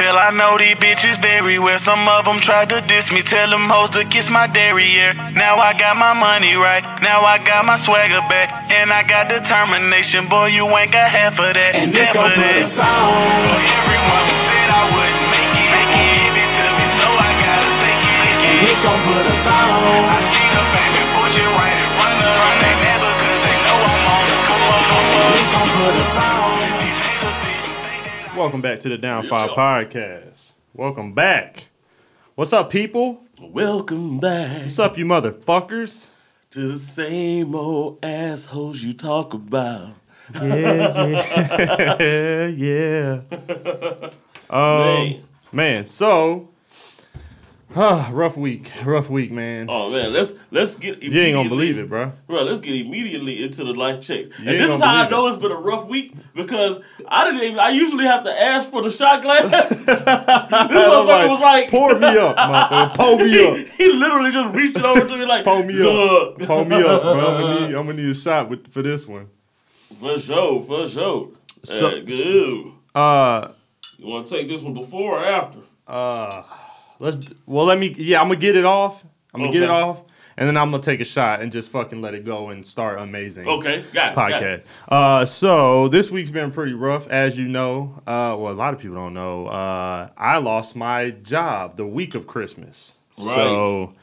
tell I know these bitches very well. Some of them tried to diss me, tell them hoes to kiss my derriere. Now I got my money right, now I got my swagger back, and I got determination. Boy, you ain't got half of that. And this gon' put us on. For everyone who said I wouldn't make it, they give it to me, so I gotta take it. Take And this gon' put us I see the fame and fortune right in front of them. They never cause they know I'm on the come on, come And this gon' put us on. Welcome back to the Down Five Podcast. Welcome back. What's up, people? Welcome back What's up, you motherfuckers? to the same old assholes you talk about. Yeah, yeah, yeah. Um, Man. man, so, huh, rough week, rough week, man. Oh man, let's let's get. You ain't gonna believe it, bro. Bro, let's get immediately into the life checks. You and this is how I know it's been a rough week because I didn't even. I usually have to ask for the shot glass. this motherfucker was like, pour me up, motherfucker, pour me up. he literally just reached it over to me like, Pour me "Look." up. Pour me up, bro. I'm gonna need, I'm gonna need a shot with, for this one. For sure, for sure. So- Uh, good. Uh, You want to take this one before or after? uh, let's, well, let me, yeah, I'm gonna get it off. I'm gonna get it off, and then I'm gonna take a shot and just fucking let it go and start amazing. Okay, got it. got podcast. Uh, so this week's been pretty rough, as you know. Uh, well, a lot of people don't know. Uh, I lost my job the week of Christmas. Right. So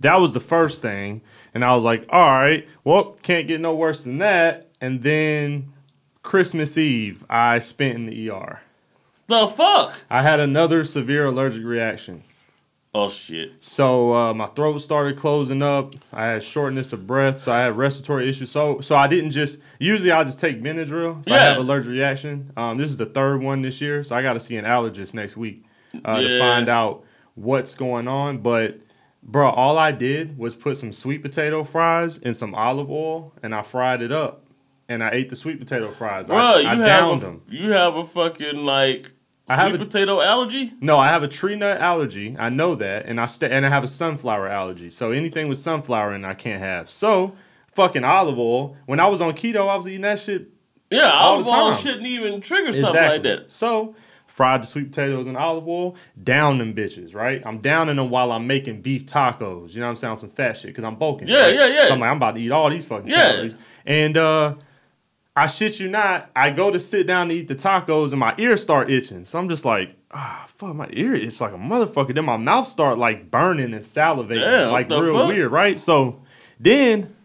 that was the first thing, and I was like, all right, well, can't get no worse than that. And then Christmas Eve, I spent in the ER. The fuck? I had another severe allergic reaction. Oh shit. So uh, my throat started closing up. I had shortness of breath, so I had respiratory issues. So so I didn't just usually I just take Benadryl if I Yeah. have allergic reaction. Um, this is the third one this year, so I got to see an allergist next week uh, to find out what's going on. But bro, all I did was put some sweet potato fries in some olive oil, and I fried it up, and I ate the sweet potato fries. Bro, I, you I have downed a, them. you have a fucking like I have sweet a- potato allergy. No, I have a tree nut allergy. I know that, and I sta and I have a sunflower allergy. So anything with sunflower in, I can't have. So fucking olive oil. When I was on keto, I was eating that shit. Yeah, olive oil shouldn't even trigger something like that. So fried the sweet potatoes and olive oil, down them bitches, right? I'm downing them while I'm making beef tacos. You know what I'm saying? Some fat shit because I'm bulking. Yeah, right? yeah, yeah. So I'm like, I'm about to eat all these fucking Yeah. calories. And uh I shit you not, I go to sit down to eat the tacos and my ears start itching. So I'm just like, ah, fuck, my ear itch like a motherfucker. Then my mouth start like burning and salivating, Damn, like real fuck? weird, right? So then,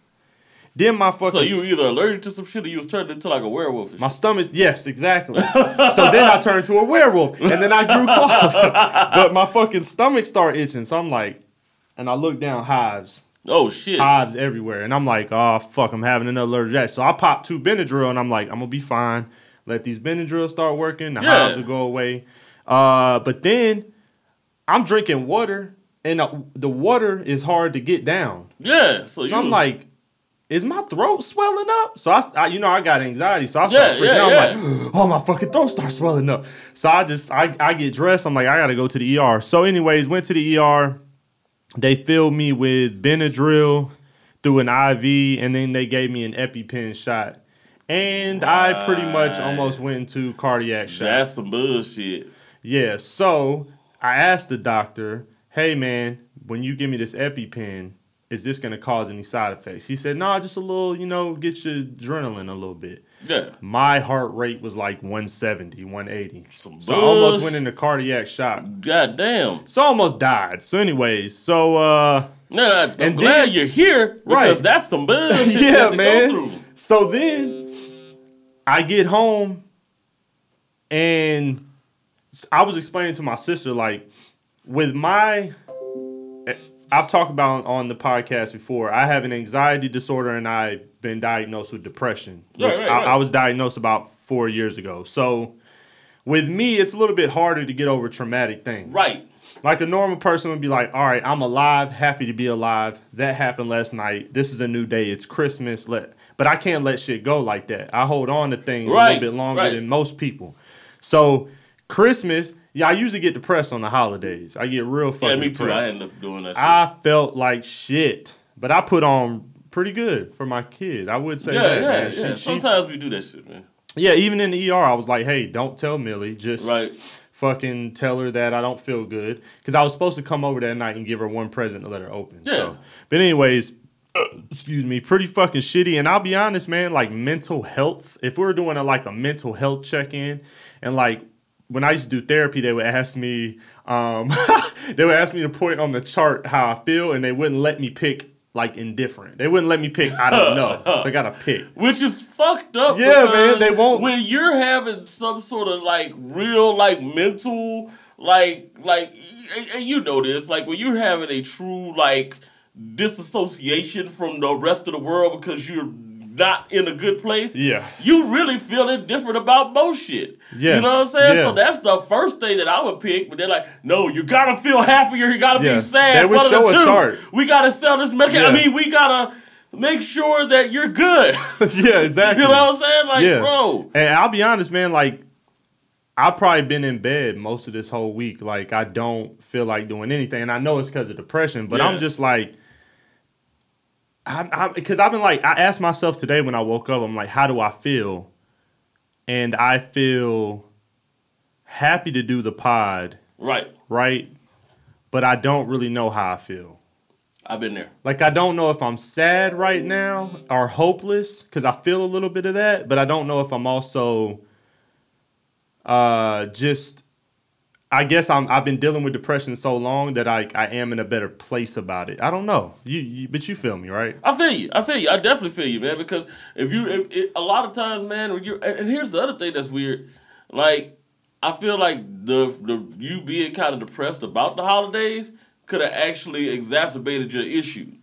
then my fucking So you were either allergic to some shit or you was turned into like a werewolf. my stomach, yes, exactly. so then I turned to a werewolf, and then I grew claws, but my fucking stomach started itching. So I'm like, and I look down, hives, oh shit. hives everywhere, and I'm like, oh fuck, I'm having another allergic reaction. So I pop two Benadryl, and I'm like, I'm gonna be fine. Let these Benadryl start working, the Yeah. hives will go away. Uh, but then I'm drinking water, and the, the water is hard to get down. yeah. So, So I'm was- like, is my throat swelling up? So I, I- you know, I got anxiety. So I Yeah, start freaking yeah, out. yeah. I'm like, oh, my fucking throat starts swelling up. So I just, I, I get dressed. I'm like, I gotta go to the ER. So, anyways, went to the ER. They filled me with Benadryl through an IV, and then they gave me an EpiPen shot. And I pretty much almost went into cardiac shock. that's some bullshit. Yeah, so I asked the doctor, hey man, when you give me this EpiPen, is this going to cause any side effects? He said, nah, just a little, you know, get your adrenaline a little bit. Yeah. My heart rate was like 170, 180. Some So I almost went into cardiac shock. God damn. So I almost died. So anyways, so uh Nah, I'm And glad then- you're here because Right. that's some bullshit yeah, man. So then I get home and I was explaining to my sister like with my I've talked about on the podcast before. I have an anxiety disorder and I've been diagnosed with depression. Right, which right, I, right. I was diagnosed about four years ago. So with me, it's a little bit harder to get over traumatic things. Right. Like a normal person would be like, all right, I'm alive, happy to be alive. That happened last night. This is a new day. It's Christmas. Let but I can't let shit go like that. I hold on to things a little bit longer right. than most people. So Christmas, yeah, I usually get depressed on the holidays. I get real fucking Yeah, me too. I depressed. ended up doing that shit. I felt like shit, but I put on pretty good for my kid. I would say yeah, that. yeah. She- yeah. she- Sometimes we do that shit, man. yeah, even in the ER, I was like, hey, don't tell Millie. Just Right. fucking tell her that I don't feel good because I was supposed to come over that night and give her one present to let her open. Yeah. So, but anyways, uh, excuse me, pretty fucking shitty. And I'll be honest, man, like mental health. If we were doing a like a mental health check in, and like when I used to do therapy, they would ask me, um, they would ask me to point on the chart how I feel, and they wouldn't let me pick like indifferent. They wouldn't let me pick. I don't know. so I gotta pick. Which is fucked up. Yeah, man, they won't- When you're having some sort of like real like mental like like and- and you know this like when you're having a true like disassociation from the rest of the world because you're not in a good place. Yeah. You really feeling different about most shit. Yes, You know what I'm saying? yeah. So that's the first thing that I would pick. But they're like, no, you gotta feel happier. You gotta Yeah. be sad. They would One show the a two. chart. We gotta sell this medication. I mean, we gotta make sure that you're good. yeah, exactly. You know what I'm saying? Like, Yeah. bro. And I'll be honest, man, like I've probably been in bed most of this whole week. Like I don't feel like doing anything. And I know it's because of depression, but Yeah. I'm just like because I've been like I asked myself today when I woke up, I'm like, how do I feel? And I feel happy to do the pod, Right. right? But I don't really know how I feel. I've been there. Like I don't know if I'm sad right now or hopeless because I feel a little bit of that, but I don't know if I'm also uh just I guess I'm I've been dealing with depression so long that I I am in a better place about it. I don't know. You, you but you feel me, right? I feel you. I feel you. I definitely feel you, man. Because if you, if, it, a lot of times, man, when you, and here's the other thing that's weird. Like, I feel like the the you being kind of depressed about the holidays could have actually exacerbated your issue.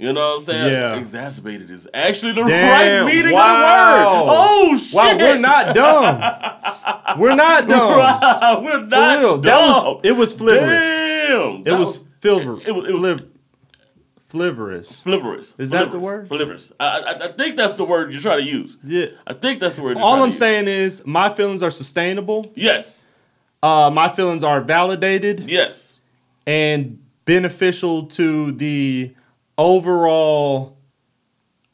You know what I'm saying? Yeah. Exacerbated is actually the Damn, right meaning wow. of the word. Oh shit! Wow, we're not dumb. we're not dumb. we're For not real. dumb. That was it was flivorous. Damn. It That was fliver, it was- it was- fliv, flivorous. Flivorous. Is that the word? Flivorous. I, I, I think that's the word you're trying to use. Yeah. I think that's the word. You're All trying I'm saying is my feelings are sustainable. Yes. Uh, my feelings are validated. Yes. and beneficial to the overall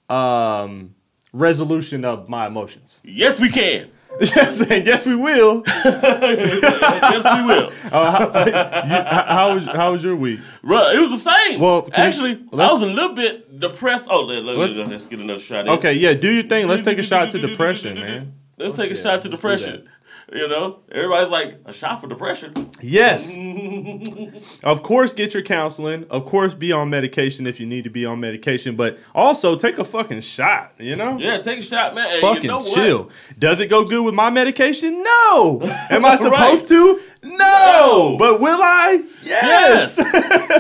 um, resolution of my emotions. Yes, we can. yes, and yes, we will. yes, we will. You- how, how was how was your week? Bruh, it was the same. Well, can we- actually, I was a little bit depressed. Oh, let, let, Let's- let, us get another shot. In. Okay, yeah, do your thing. Let's take a shot to depression, man. Let's take a shot to let's do depression. You know, everybody's like a shot for depression. Yes. of course, get your counseling. Of course, be on medication if you need to be on medication. But also, take a fucking shot. You know. Yeah, take a shot, man. Fucking you know what? chill. Does it go good with my medication? No. Am I Right. supposed to? No. But will I? Yes. Yes.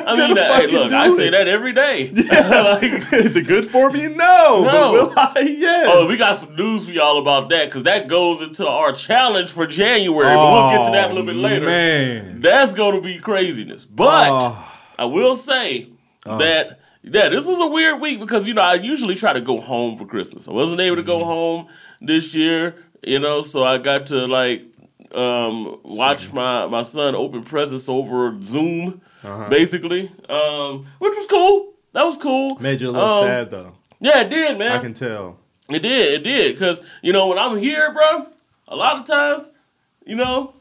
I mean, hey, look, I say it. that every day. like, Is it good for me? No. But No. will I? Yes. Oh, we got some news for y'all about that because that goes into our challenge for January. but we'll get to that a little bit later. Oh, Man. That's going to be craziness. But Oh. I will say that yeah, this was a weird week because you know I usually try to go home for Christmas. I wasn't able to go Mm-hmm. home this year, you know, so I got to like um, watch my my son open presents over Zoom, Uh-huh. basically, um, which was cool. That was cool. Made you a little Um, sad though. Yeah, it did, man. I can tell. It did, it did. Because, you know, when I'm here, bro, a lot of times, you know,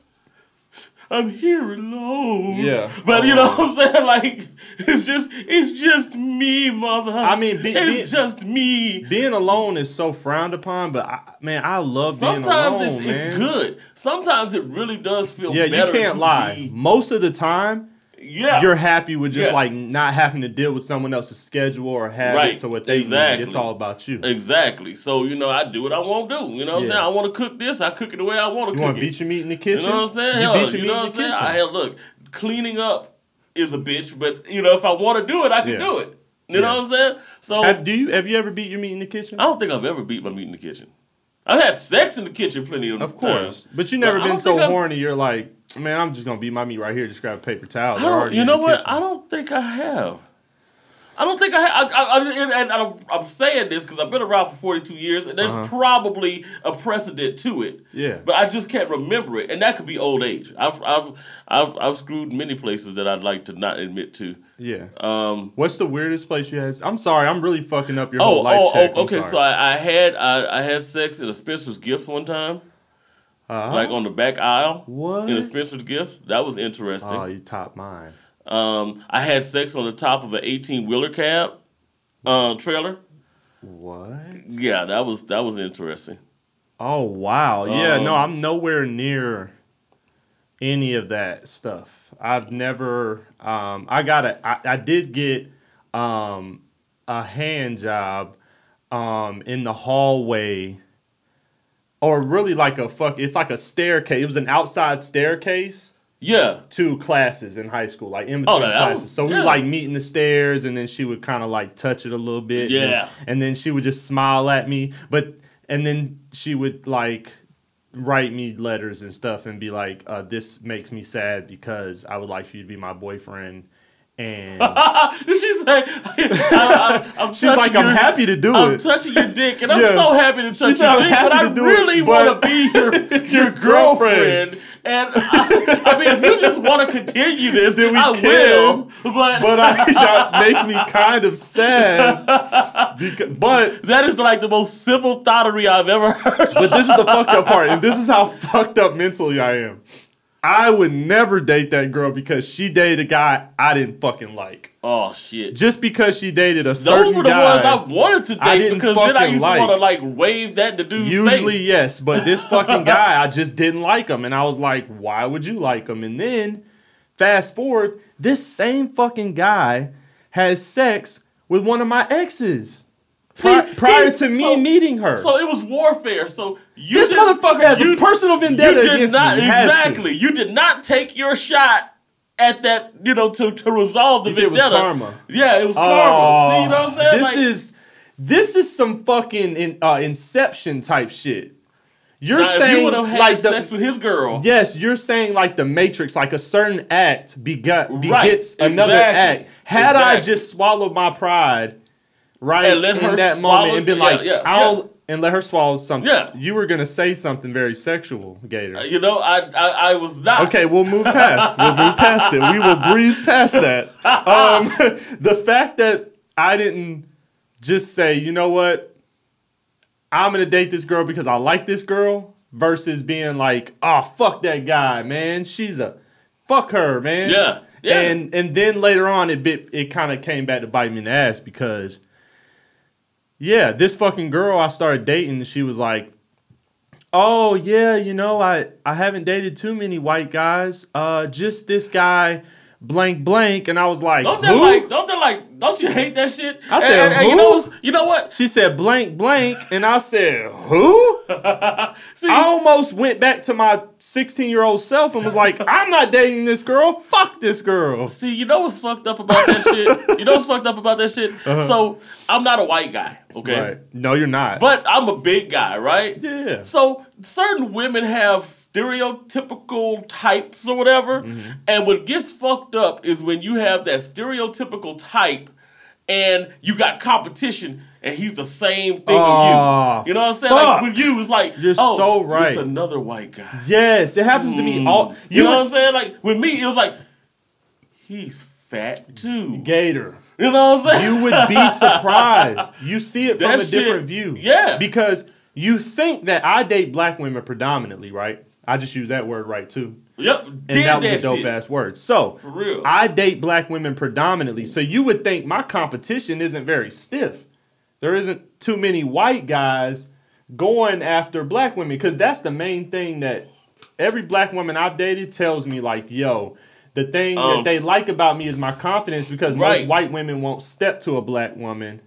I'm here alone. Yeah. But you oh. know what I'm saying? Like, it's just it's just me, mother. I mean, be- it's just me. Being alone is so frowned upon, but I, man, I love being Sometimes alone. it's, it's good. Sometimes it really does feel Yeah, you can't lie. Most of the time, yeah. you're happy with just Yeah. like not having to deal with someone else's schedule or habits Right. or what they Exactly. need. It's all about you. Exactly. So, you know, I do what I want to do. You know what I'm saying? I want to cook this, I cook it the way I want to You cook want it. to beat your meat in the kitchen? You know what I'm saying? You Hell, you know what I'm saying? kitchen. I, hell, look, cleaning up is a bitch, but you know, if I want to do it, I can Yeah. do it. You know what I'm saying? So Have, do you have you ever beat your meat in the kitchen? I don't think I've ever beat my meat in the kitchen. I've had sex in the kitchen plenty of, times. Of course, times. but you never But been so think I've- horny. You're like, man, I'm just gonna beat my meat right here. Just grab a paper towel. You know what? kitchen." I don't think I have. I don't think I. I, I, I and, I'm, I'm saying this because I've been around for 42 years, and there's probably a precedent to it. Uh-huh. Yeah. But I just can't remember it, and that could be old age. I've I've I've, I've screwed many places that I'd like to not admit to. Yeah. Um. What's the weirdest place you had? I'm sorry, I'm really fucking up your Oh, whole life oh, check. oh, okay. So I, I had I, I had sex at a Spencer's Gifts one time, Uh-huh. like on the back aisle what? in a Spencer's Gifts. That was interesting. Oh, you top mine. Um, I had sex on the top of an eighteen wheeler cab uh, trailer. What? Yeah, that was that was interesting. Oh wow. Yeah, no, Um, I'm nowhere near any of that stuff. I've never um I got a I, I did get um a hand job um in the hallway or really like a fuck it's like a staircase. It was an outside staircase Yeah, to classes in high school, like in Oh, between that- that classes. was- so we yeah. would like meet in the stairs, and then she would kind of like touch it a little bit. and- Yeah. and, then she would just smile at me, but and then she would like write me letters and stuff and be like, uh, "This makes me sad because I would like for you to be my boyfriend." And did she say? I, am she's like, "I'm happy to do it. I'm touching your dick, and I'm Yeah. so happy to touch your dick, but I really want to be your your Your girlfriend. girlfriend. And I, I mean, if you just want to continue this, Then we I can. will. But, but I, that makes me kind of sad. Because, but that is like the most civil thottery I've ever heard. But this is the fucked up part, and this is how fucked up mentally I am. I would never date that girl because she dated a guy I didn't fucking like. Oh shit. Just because she dated a Those certain guy, those were the guy. ones I wanted to date because then I used like. to want to like wave that the dude's Usually, face. yes, but this fucking guy, I just didn't like him, and I was like, "Why would you like him?" And then, fast forward, this same fucking guy has sex with one of my exes See, prior he- to me so- meeting her. So it was warfare. So you this did- motherfucker has you- a personal You vendetta did against not me. Exactly. You did not take your shot at that. You know to to resolve the You vendetta. karma. Yeah, it was Oh, karma. See, you know what I'm saying? This Like, is this is some fucking in, uh, Inception type shit. You're now, saying you would have had like sex the with his girl. yes, you're saying like the Matrix, like a certain act begot Right, begets another exactly, act. Had I just swallowed my pride, right And let in her that swallow- moment, and been yeah, like, yeah, I don't, and let her swallow something. Yeah. you were gonna say something very sexual, Gator. You know, I I, I was not. Okay, we'll move past. We'll move past it. We will breeze past that. Um, the fact that I didn't just say, you know what, I'm gonna date this girl because I like this girl, versus being like, oh fuck that guy, man. She's a fuck her, man. Yeah, yeah. And and then later on, it bit it kind of came back to bite me in the ass because, yeah, this fucking girl I started dating, she was like, oh yeah, you know, I I haven't dated too many white guys. Uh, just this guy, blank blank, and I was like, Don't who? like? Don't that like? Don't you hate that shit? I said, and, and, and you who? know, you know what? she said blank blank, and I said, who? See, I almost went back to my 16 year old self and was like, I'm not dating this girl. Fuck this girl. See, you know what's fucked up about that shit? You know what's fucked up about that shit? So I'm not a white guy, okay? Uh-huh. Right. No, you're not. But I'm a big guy, right? yeah. So certain women have stereotypical types or whatever, Mm-hmm. and what gets fucked up is when you have that stereotypical type, and you got competition, and he's the same thing with you. You know what I'm saying? fuck. Like with you, it's like You're oh, so right. It's another white guy. yes, it happens to me hmm. all. You, know would- what I'm saying? Like with me, it was like he's fat too. Gator. You know what I'm saying? You would be surprised. You see it from That a different view. yeah. Because you think that I date black women predominantly, right? I just use that word right too. Yep, And that was a dope shit. ass word. So For real. I date black women predominantly. So you would think my competition isn't very stiff. There isn't too many white guys going after black women because that's the main thing that every black woman I've dated tells me like, yo, the thing Um, that they like about me is my confidence because Right. most white women won't step to a black woman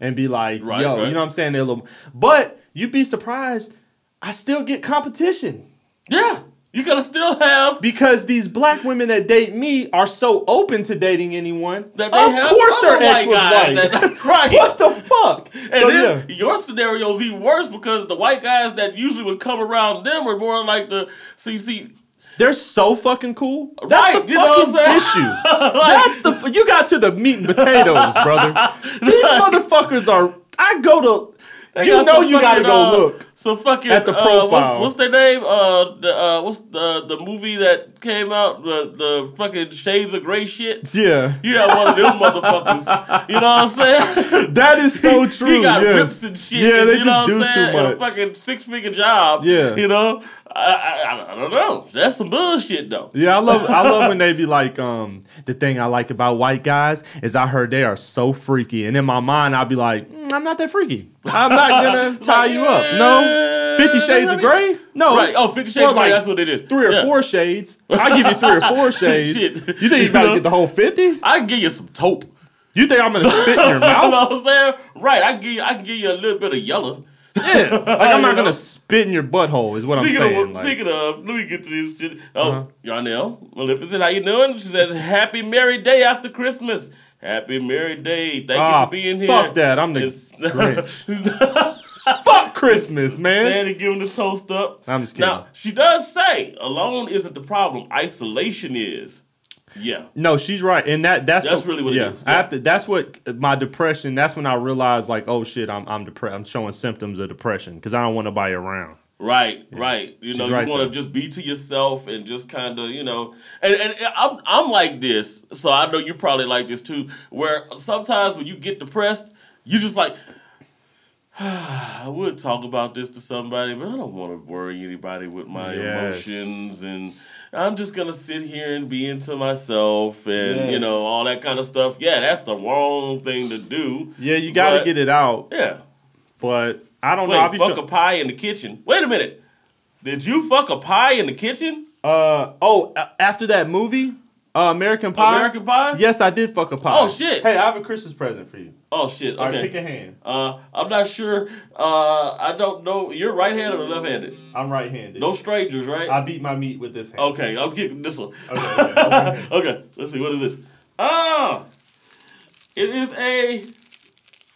and be like, Right, yo, right. you know what I'm saying? They're a little, but you'd be surprised. I still get competition Yeah, you gotta still have because these black women that date me are so open to dating anyone. that. They of have course, their ex was white. That, right. what the fuck? And so then yeah, your scenario is even worse because the white guys that usually would come around them are more like the. So see, They're so fucking cool. That's Right, the you know what fucking issue. That's the you got to the meat and potatoes, brother. These motherfuckers are. I go to. They You got know you gotta go uh, look. So fucking at the Uh, profile. what's, what's their name? Uh, the uh, what's the the movie that came out? The the fucking Shades of Grey shit. Yeah, You got one of them motherfuckers. You know what I'm saying? that is so true. he got yes. rips and shit. Yeah, they you know just what do too And a fucking six figure job. Yeah. You know, I, I I don't know. That's some bullshit though. Yeah, I love I love when they be like, um, the thing I like about white guys is I heard they are so freaky, and in my mind I'll be like, "Mm, I'm not that freaky. I'm not gonna tie you up. No, Fifty Shades of Grey. No, Right. Oh, 50 Shades of like that's what it is. Three or Yeah. four shades. I give you three or four shades. Shit. You think you about to get the whole fifty? I can give you some taupe. You think I'm gonna spit in your You know mouth? what I'm saying? Right. I can give you, I can give you a little bit of yellow. Yeah, like I'm not gonna spit in your butthole. Is what Speaking I'm saying. of, like- speaking of, let me get to this shit. Oh, Uh-huh. Yarnell, Maleficent, how you doing? She said, "Happy Merry Day after Christmas. Happy Merry Day. Thank Ah, you for being here." fuck that. I'm the It's- Grinch. Fuck Christmas, man. Sandy giving the toast up. I'm just kidding. Now she does say alone isn't the problem. Isolation is. Yeah. No, she's right, and that that's That's really what it yeah. is. I Yeah. to, that's what my depression. That's when I realized, like, oh shit, I'm I'm depressed. I'm showing symptoms of depression because I don't want nobody around. Right, right. You know, She's you want to just be to yourself and just kind of, you know, and, and and I'm I'm like this, so I know you're probably like this too. Where sometimes when you get depressed, you just like, I would talk about this to somebody, but I don't want to worry anybody with my Yes. emotions, and I'm just gonna sit here and be into myself, and you know all that kind of stuff. Yeah, that's the wrong thing to do. Yeah, you got to get it out, Yeah. but I don't know. Wait, be fuck feel- a pie in the kitchen. Wait a minute. Did you fuck a pie in the kitchen? uh oh, after that movie, uh, American Pie. American Pie? Yes, I did fuck a pie. Oh, shit. Hey, I have a Christmas present for you. Oh shit. All right, Okay. pick a hand. Uh, I'm not sure. Uh, I don't know. You're right-handed or left-handed? I'm right-handed. No strangers, right? I beat my meat with this hand. okay, I'm getting this one. Okay, okay, okay. okay. Let's see. What is this? Ah, it is a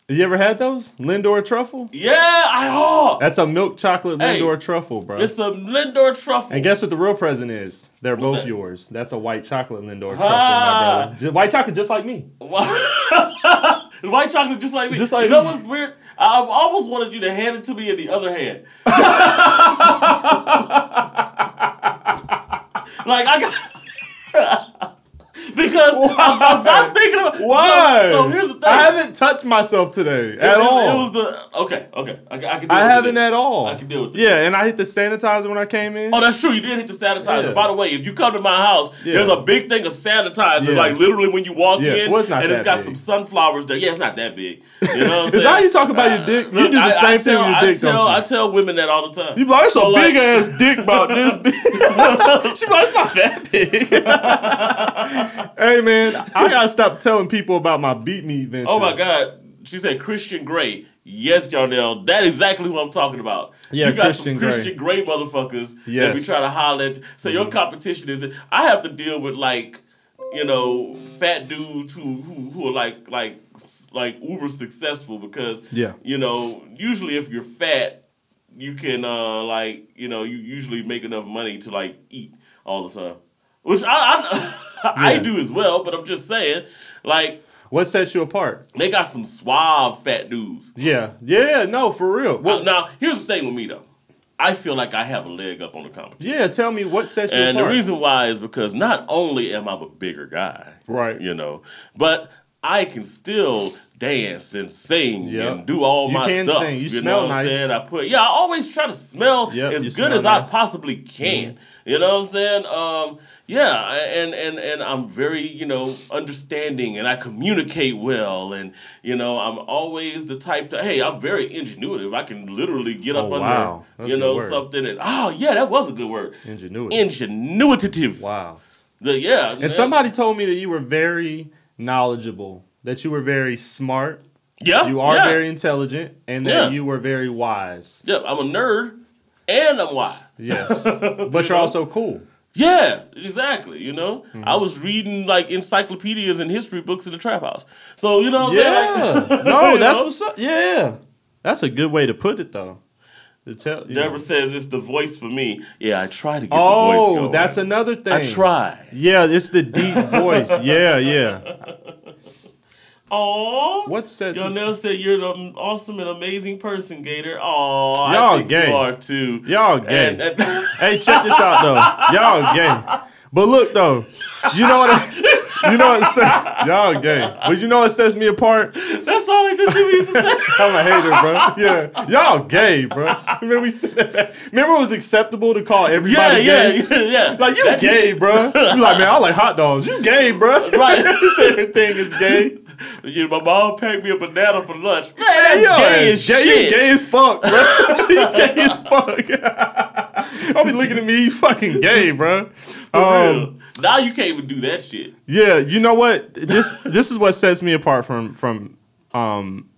You ever had those Lindor truffle? yeah. I oh, That's a milk chocolate Hey, Lindor truffle, bro. it's a Lindor truffle. And guess what the real present is? They're What's both that? yours. That's a white chocolate Lindor truffle, Ah. my brother. Just, white chocolate, just like me. White chocolate, just like me. Just like you know me. what's weird? I almost wanted you to hand it to me in the other hand. like I got because I'm, I'm not thinking about Why? So, so here's the thing. I haven't touched myself today It- at it, all. It was the okay, okay. I, I can. Deal I with haven't at all. I can deal with it. Yeah, and I hit the sanitizer when I came in. Oh, that's true. You did hit the sanitizer. Yeah. By the way, if you come to my house, Yeah. there's a big thing of sanitizer. Yeah. Like literally when you walk in, Well, it's not and it's got big. some sunflowers there. Yeah, it's not that big. You know what I'm Is saying? that how you talk about your dick? You do the same thing with your I dick, tell, don't you? I tell women that all the time. You be like, it's So, a like- big ass dick about this big. she be like, it's not that big. Hey man, I gotta stop telling people about my beat me adventure. oh my God. She said Christian Grey. Yes, Jarnell. That exactly what I'm talking about. Yeah, you got Christian some. Christian Grey motherfuckers that Yes. Mm-hmm. be trying to holler at. So your competition is it I have to deal with like you know fat dudes who who, who are like like like uber successful because Yeah. you know usually if you're fat you can uh like you know you usually make enough money to like eat all the time which I I, I Yeah. do as well but I'm just saying like What sets you apart? they got some suave fat dudes. Yeah, yeah, no, for real. Well, now, here's the thing with me though. I feel like I have a leg up on the competition. yeah, tell me what sets you apart. And the reason why is because not only am I a bigger guy, Right. You know, but I can still dance and sing Yep. and do all You my stuff. sing. You know smell what I'm saying? I put yeah, I always try to smell Yep, as good as I possibly can. You know what I'm saying? Um, yeah, and and and I'm very you know understanding, and I communicate well, and you know I'm always the type to hey, I'm very ingenuitive. I can literally get up Oh, under wow. You know something, and oh yeah, that was a good word. Ingenuity. Ingenuitive. wow. The- yeah, And somebody told me that you were very knowledgeable, that you were very smart, yeah, you are yeah. very intelligent, and that Yeah. you were very wise. Yeah, I'm a nerd and I'm wise. Yes, but you're also cool. Yeah, exactly. You know, Mm-hmm. I was reading like encyclopedias and history books in the trap house. So you know what I'm Yeah, saying? Like, no, that's know? what's up. Yeah, that's a good way to put it, though. To tell, you Deborah know. says it's the voice for me. Yeah, I try to get the voice Oh, that's another thing. I try. Yeah, it's the deep voice. Yeah, yeah. Aww. What sets? Yonel said you're an awesome and amazing person, Gator. Oh, Y'all I think gay. you are too. Y'all gay. And, and Hey, check this out though. Y'all gay. But look though, you know what? you know what? It says, y'all gay. But you know what sets me apart? that's all like the shit we used to say. I'm a hater, bro. Yeah, y'all gay, bro. Remember we said that? Remember it was acceptable to call everybody yeah, gay. yeah, yeah. Like you That- gay, bro. You like man? I like hot dogs. You gay, bro. Right. Everything is gay. You know, my mom packed me a banana for lunch. Man, that's yo, gay as gay, shit. You gay as fuck, bro. you gay as fuck. I'll be looking at me, you fucking gay, bro. For Um, real. Now you can't even do that shit. Yeah, you know what? This this is what sets me apart from from um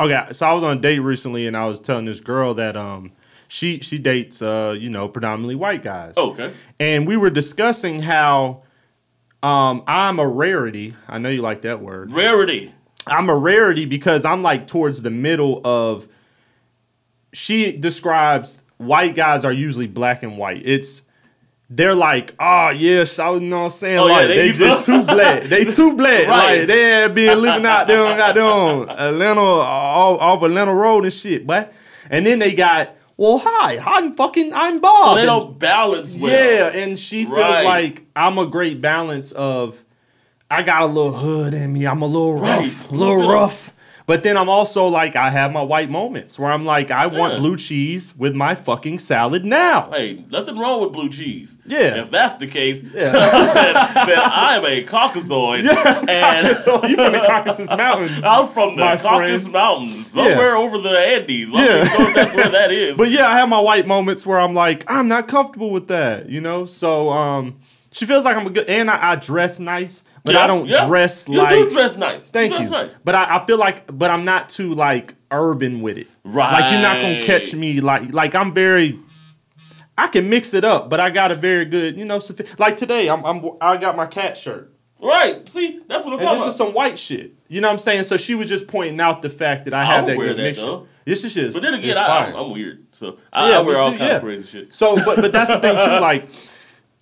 okay, so I was on a date recently and I was telling this girl that um she she dates uh, you know, predominantly white guys. Okay. And we were discussing how um I'm a rarity. I know you like that word. Rarity. I'm a rarity because I'm like towards the middle of she describes white guys are usually black and white. It's they're like, oh yeah, shout, you know what I'm saying? Oh, yeah, like they they just too black. They too black. Right. Like they been living out there on goddamn Atlanta off, off Atlanta Road and shit, but and then they got, well, hi, I'm fucking I'm Bob. So they don't balance well. yeah, and she feels Right. like I'm a great balance of I got a little hood in me. I'm a little rough, Right. a little rough. But then I'm also like I have my white moments where I'm like I want blue cheese with my fucking salad now. Hey, nothing wrong with blue cheese. Yeah. If that's the case, Yeah. then, then I am a Caucasoid. And so you from the Caucasus Mountains. I'm from the Caucasus friend. Mountains, somewhere over the Andes. Let Yeah. that's where that is. But yeah, I have my white moments where I'm like, I'm not comfortable with that, you know? So um she feels like I'm a good and I, I dress nice, but Yeah, I don't yeah. dress you like do dress nice. Thank you. Dress you. nice. But I, I feel like, but I'm not too like urban with it. Right. Like you're not gonna catch me like like I'm very. I can mix it up, but I got a very good, you know, like today. I'm, I'm I got my cat shirt, Right. See, that's what I'm and talking this about. is some white shit. You know what I'm saying? So she was just pointing out the fact that I I have that good that, mixture. though. This is just. but then again, I, I'm, I'm weird, so I, Yeah, I wear all too, kind yeah. of crazy shit. So, but but that's the thing too. Like,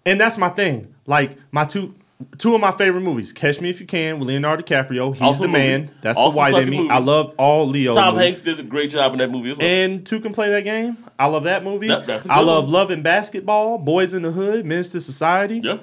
and that's my thing. Like my two two of my favorite movies: Catch Me If You Can with Leonardo DiCaprio. He's Awesome the man. movie. That's Awesome the white in me. movie. I love all Leo. Tom movies. Hanks did a great job in that movie as well. And two can play that game. I love that movie. That- that's I love one. Love and Basketball, Boys in the Hood, Menace to Society. yeah,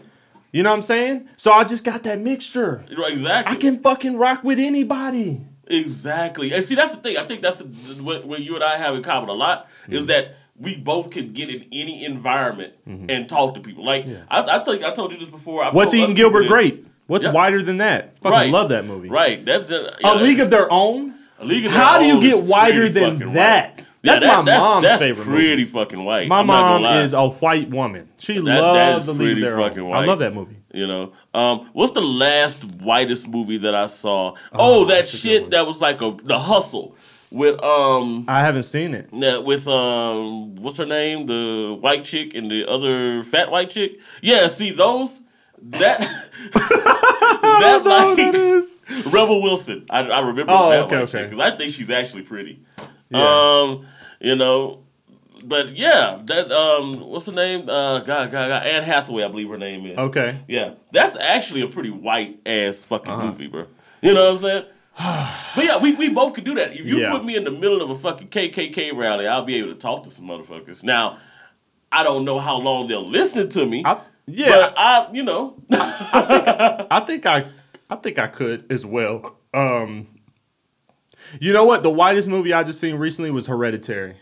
You know what I'm saying? So I just got that mixture. exactly. I can fucking rock with anybody. Exactly. And see, that's the thing. I think that's the what, what you and I have in common a lot is Mm-hmm. that we both can get in any environment and talk to people. Like I, I think I told you this before. I've What's Eating Gilbert this. Grape? What's Yeah. wider than that? Fucking Right. love that movie. Right. That's just, A League of Their Own. A League of Their How Their do you get wider than that? white. That's my mom's that's favorite Pretty movie. fucking white. My I'm mom is a white woman. She that loves is the League of Their Own. white. I love that movie. You know, um, what's the last whitest movie that I saw? Oh, that that's a good shit that was like a the hustle with um I haven't seen it. Yeah, with um, what's her name? The white chick and the other fat white chick. Yeah, see those that that like that is. Rebel Wilson. I, I remember Oh, that okay, okay. because I think she's actually pretty. Yeah. Um, you know, but yeah, that um, what's her name? Uh, God, God, God, Anne Hathaway, I believe her name is. Okay. Yeah, that's actually a pretty white ass fucking Uh-huh. movie, bro. You know what I'm saying? but yeah, we, we both could do that. If you Yeah. put me in the middle of a fucking KKK rally, I'll be able to talk to some motherfuckers. Now, I don't know how long they'll listen to me. I, yeah, But I, you know, I think I, I think I could as well. Um, you know what? The whitest movie I just seen recently was Hereditary.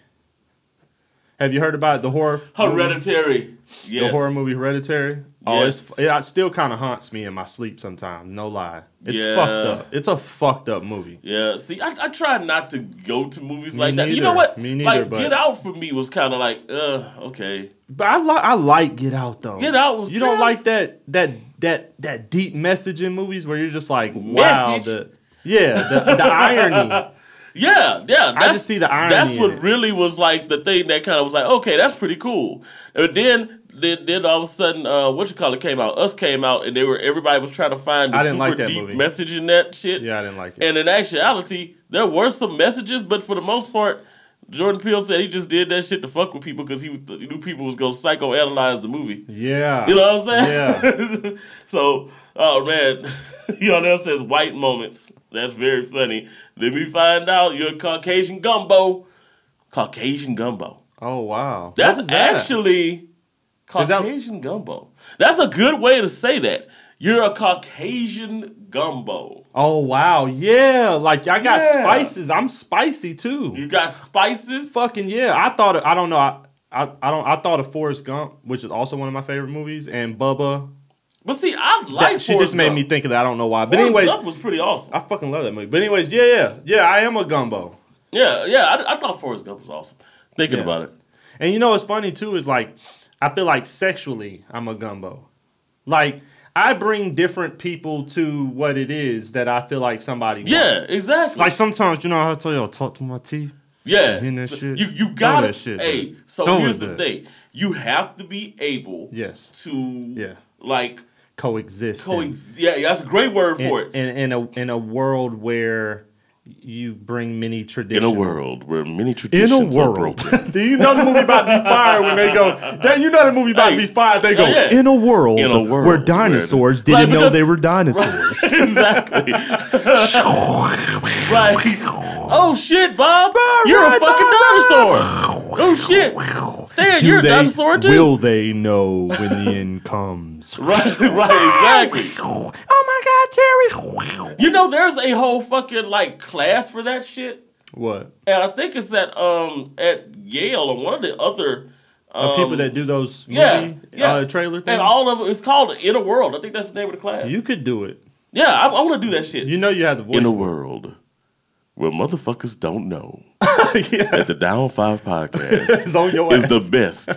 Have you heard about it? the horror? movie? Hereditary. Yes. The horror movie Hereditary. Oh, Yes. it, it still kind of haunts me in my sleep sometimes. No lie, it's Yeah. fucked up. It's a fucked up movie. Yeah, see, I, I try not to go to movies Me like that. You know what? Me neither, like, but- Get Out for me was kind of like, uh, okay. But I like I like Get Out though. Get Out was You don't like that that that that deep message in movies where you're just like, wow, the yeah, the, the irony. Yeah, yeah. That's, just see the irony That's what really was like the thing that kind of was like, okay, that's pretty cool. And then, then, then all of a sudden, uh, what you call it came out. Us came out, and they were everybody was trying to find the I didn't super like that deep movie. message in that shit. Yeah, I didn't like it. And in actuality, there were some messages, but for the most part, Jordan Peele said he just did that shit to fuck with people because he, he knew people was gonna psychoanalyze the movie. Yeah. You know what I'm saying? Yeah. so, oh man, Yarnell says white moments. That's very funny. Then we find out you're Caucasian gumbo. Caucasian gumbo. Oh wow. That's that? actually Is that- Caucasian gumbo. That's a good way to say that. You're a Caucasian gumbo. Oh wow. Yeah. Like I got Yeah. spices. I'm spicy too. You got spices. Fucking yeah. I thought I don't know. I, I I don't I thought of Forrest Gump, which is also one of my favorite movies, and Bubba. But see, I like That- she Forrest just made Gump. me think of that. I don't know why. But Forrest anyways, Gump was pretty awesome. I fucking love that movie. But anyways, yeah, yeah, yeah. I am a gumbo. Yeah, yeah. I, I thought Forrest Gump was awesome. Thinking Yeah. about it. And you know what's funny too is like I feel like sexually I'm a gumbo. Like I bring different people to what it is that I feel like somebody wants. Yeah, exactly. Like sometimes you know how I tell you I talk to my teeth. yeah, hearing that shit? you you got that it. shit, Hey, so Don't here's the thing: you have to be able Yes. to Yeah. like Coexist. coexist. Yeah, that's a great word in, for it. in, in a in a world where you bring many traditions. In a world where many In traditions a are world. broken. Do you know the movie about to be fired when they go? That you know the movie about to be fired. They go Oh, yeah. in a world, In a world where where- dinosaurs Right, didn't know because- they were dinosaurs. exactly. right. Oh shit, Bob! You're right, a fucking dinosaur. Oh shit, Stan, Do you're a they- dinosaur too. Will they know when the end comes? Right, right, exactly. oh my God, Terry! You know, there's a whole fucking like class for that shit, What? and I think it's at um at Yale or one of the other. Uh, Um, people that do those movie yeah, yeah. Uh, trailer things. and all of it, it's called In a World. I think that's the name of the class. you could do it. yeah, I, I want to do that shit. You know you have the voice. In a for world where motherfuckers don't know yeah, that the Down Five podcast on your is the best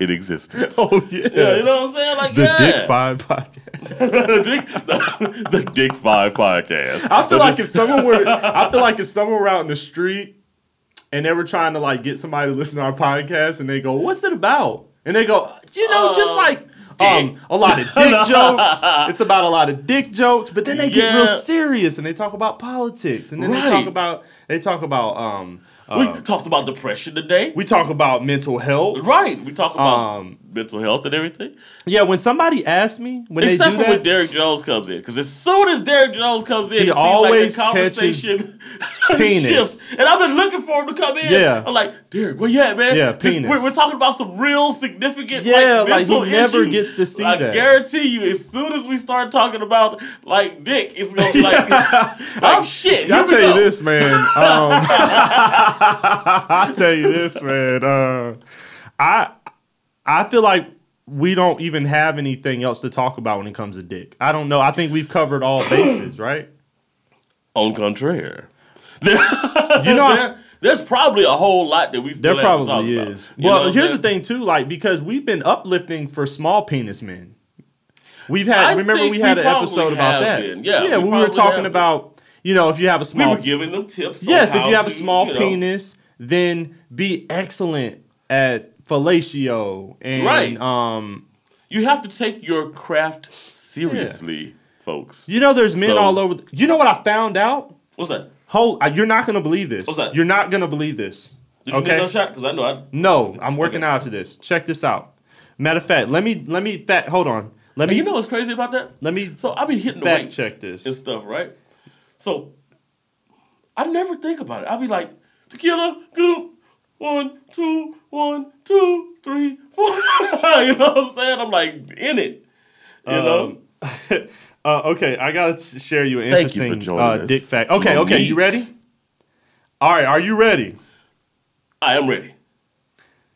in existence. oh yeah. Yeah, you know what I'm saying? Like, the yeah. Dick Five podcast. the, Dick, the, the Dick Five podcast. I feel like if someone were, I feel like if someone were out in the street and they were trying to like get somebody to listen to our podcast, and they go, "What's it about?" and they go, "You know, just Uh, like." Um, a lot of dick jokes. It's about a lot of dick jokes, but then they get real serious and they talk about politics, and then they talk about they talk about um, we uh, talked about depression today. we talk about mental health. right. We talk about Um, mental health and everything. Yeah, when somebody asks me when Except they do for that, when Derek Jones comes in. Because as soon as Derek Jones comes in, He it seems always like the conversation penis. shifts. And I've been looking for him to come in. Yeah. I'm like, Derek, where you at, man? Yeah, penis. We're, we're talking about some real significant Yeah, like, like, he mental never issues. gets to see I that. guarantee you, as soon as we start talking about like dick, it's gonna be like, like shit. I'll tell go. you this, man. Um, I'll tell you this, man. Uh, I I feel like we don't even have anything else to talk about when it comes to dick. I don't know. I think we've covered all bases, right? On contraire, You know, there, there's probably a whole lot that we still there to probably is. Well, here's the thing too, like because we've been uplifting for small penis men. We've had. I remember, we had we an episode about that. been. Yeah, yeah. we we were talking been. about, you know, if you have a small. We were giving them tips. on Yes, if you have a small you know, penis, then be excellent at fellatio and Right. um You have to take your craft seriously, folks. you know there's men So- all over you know what I found out? What's that? Hold you're not gonna believe this. What's that? You're not gonna believe this. Did you Okay. get shot? Because I know I. No, I'm working out after this. Check this out. Matter of fact, let me let me fat hold on. Let And me you know what's crazy about that? let me So I've been hitting the weights check this. and stuff, right? So I never think about it. I'll be like, tequila, goop, one, two, one, two, three, four. you know what I'm saying? I'm like in it. You know? Um, uh, okay, I gotta share you an Thank you interesting for joining uh, us, dick fact. Okay, okay, you ready? All right, are you ready? I am ready.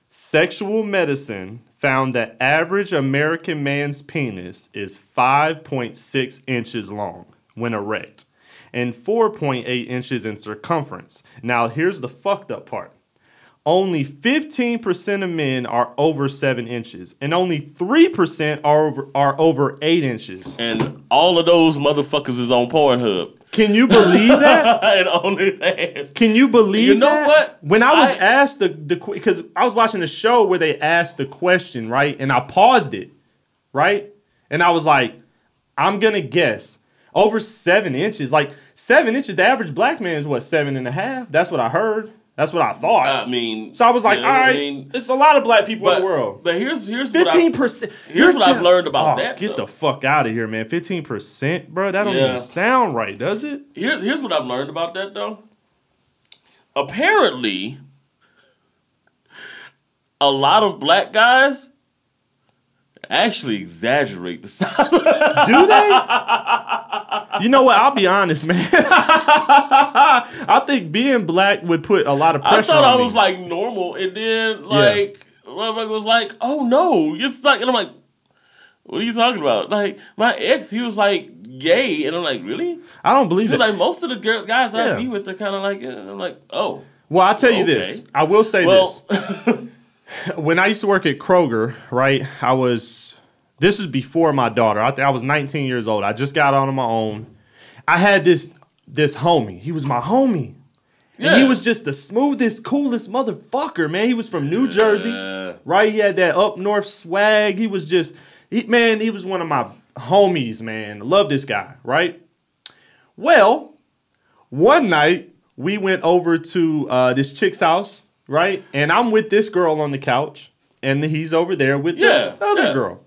Sexual medicine found that average American man's penis is 5.6 inches long when erect and 4.8 inches in circumference. Now, here's the fucked up part. Only 15% of men are over 7 inches and only 3% are over, are over 8 inches. And all of those motherfuckers is on Pornhub. Can you believe that? and only. Can you believe You know that? what? When I was I- asked the the because I was watching a show where they asked the question, right? And I paused it, right? And I was like, I'm gonna guess over seven inches. Like seven inches, the average black man is what seven and a half. That's what I heard. That's what I thought. I mean, so I was like, you know, all right, I mean, it's a lot of black people but, in the world. But here's here's Fifteen percent. here's what I've learned about oh, that, Get though. the fuck out of here, man. Fifteen percent, bro. That don't Yeah. even sound right, does it? Here's here's what I've learned about that though. Apparently, a lot of black guys actually exaggerate the size. Do they? you know what? I'll be honest, man. I think being black would put a lot of pressure. I thought I me. was like normal, and then like motherfucker was like, "Oh no, you're stuck," and I'm like, "What are you talking about?" Like my ex, he was like gay, and I'm like, "Really?" I don't believe it. like most of the girl, guys Yeah. I be with, they're kind of like, eh, and I'm like, "Oh, well, I'll tell you Okay. this. I will say well." this. When I used to work at Kroger, right? I was. This is before my daughter. I, I was 19 years old. I just got out on my own. I had this this homie. He was my homie. And he was just the smoothest, coolest motherfucker, man. He was from New Jersey. Uh, right? He had that up north swag. He was just, he, man, he was one of my homies, man. Love this guy, right? Well, one night we went over to uh, this chick's house, right? And I'm with this girl on the couch, and he's over there with Yeah, the other yeah. girl.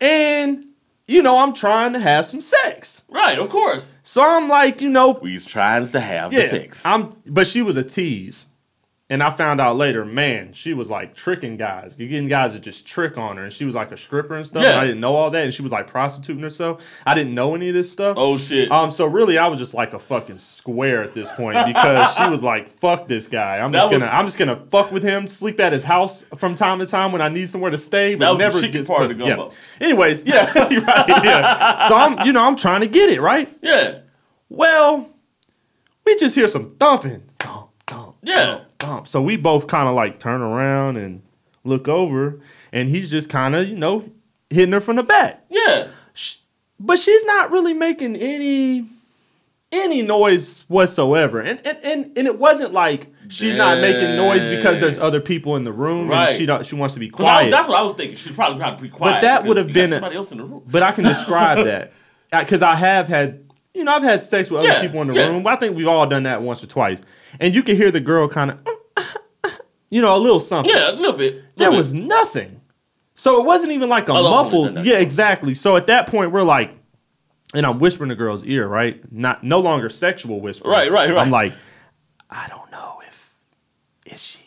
And, you know, I'm trying to have some sex. right, of course. So I'm like, you know, We's trying to have yeah, the sex. I'm, but she was a tease. And I found out later, man, she was like tricking guys, You're getting guys to just trick on her. And she was like a stripper and stuff. Yeah. And I didn't know all that. And she was like prostituting herself. I didn't know any of this stuff. oh shit. Um, so really, I was just like a fucking square at this point because she was like, "Fuck this guy. I'm That just gonna, I'm just gonna fuck with him, sleep at his house from time to time when I need somewhere to stay, but That was the never chicken gets part of the gumbo. Yeah. Anyways, yeah, right, yeah. So I'm, you know, I'm trying to get it right. yeah, Well, we just hear some thumping. Thump, thump, yeah. thump. So we both kind of like turn around and look over, and he's just kind of, you know, hitting her from the back. Yeah. But she's not really making any any noise whatsoever. And and and, and it wasn't like she's not making noise because there's other people in the room Right. and she don't she wants to be I was, quiet. that's what I was thinking. She'd probably probably be quiet. But that would have been somebody else in the room. but I can describe that because I have had, you know, I've had sex with other Yeah, people in the yeah. room. I think we've all done that once or twice, and you can hear the girl kind of, you know, a little something. Yeah, a little bit. there bit. was nothing. So it wasn't even like a muffled. Yeah, exactly. So at that point, we're like, and I'm whispering the girl's ear, right? Not no longer sexual whisper. Right, right, right. I'm like, I don't know if is she,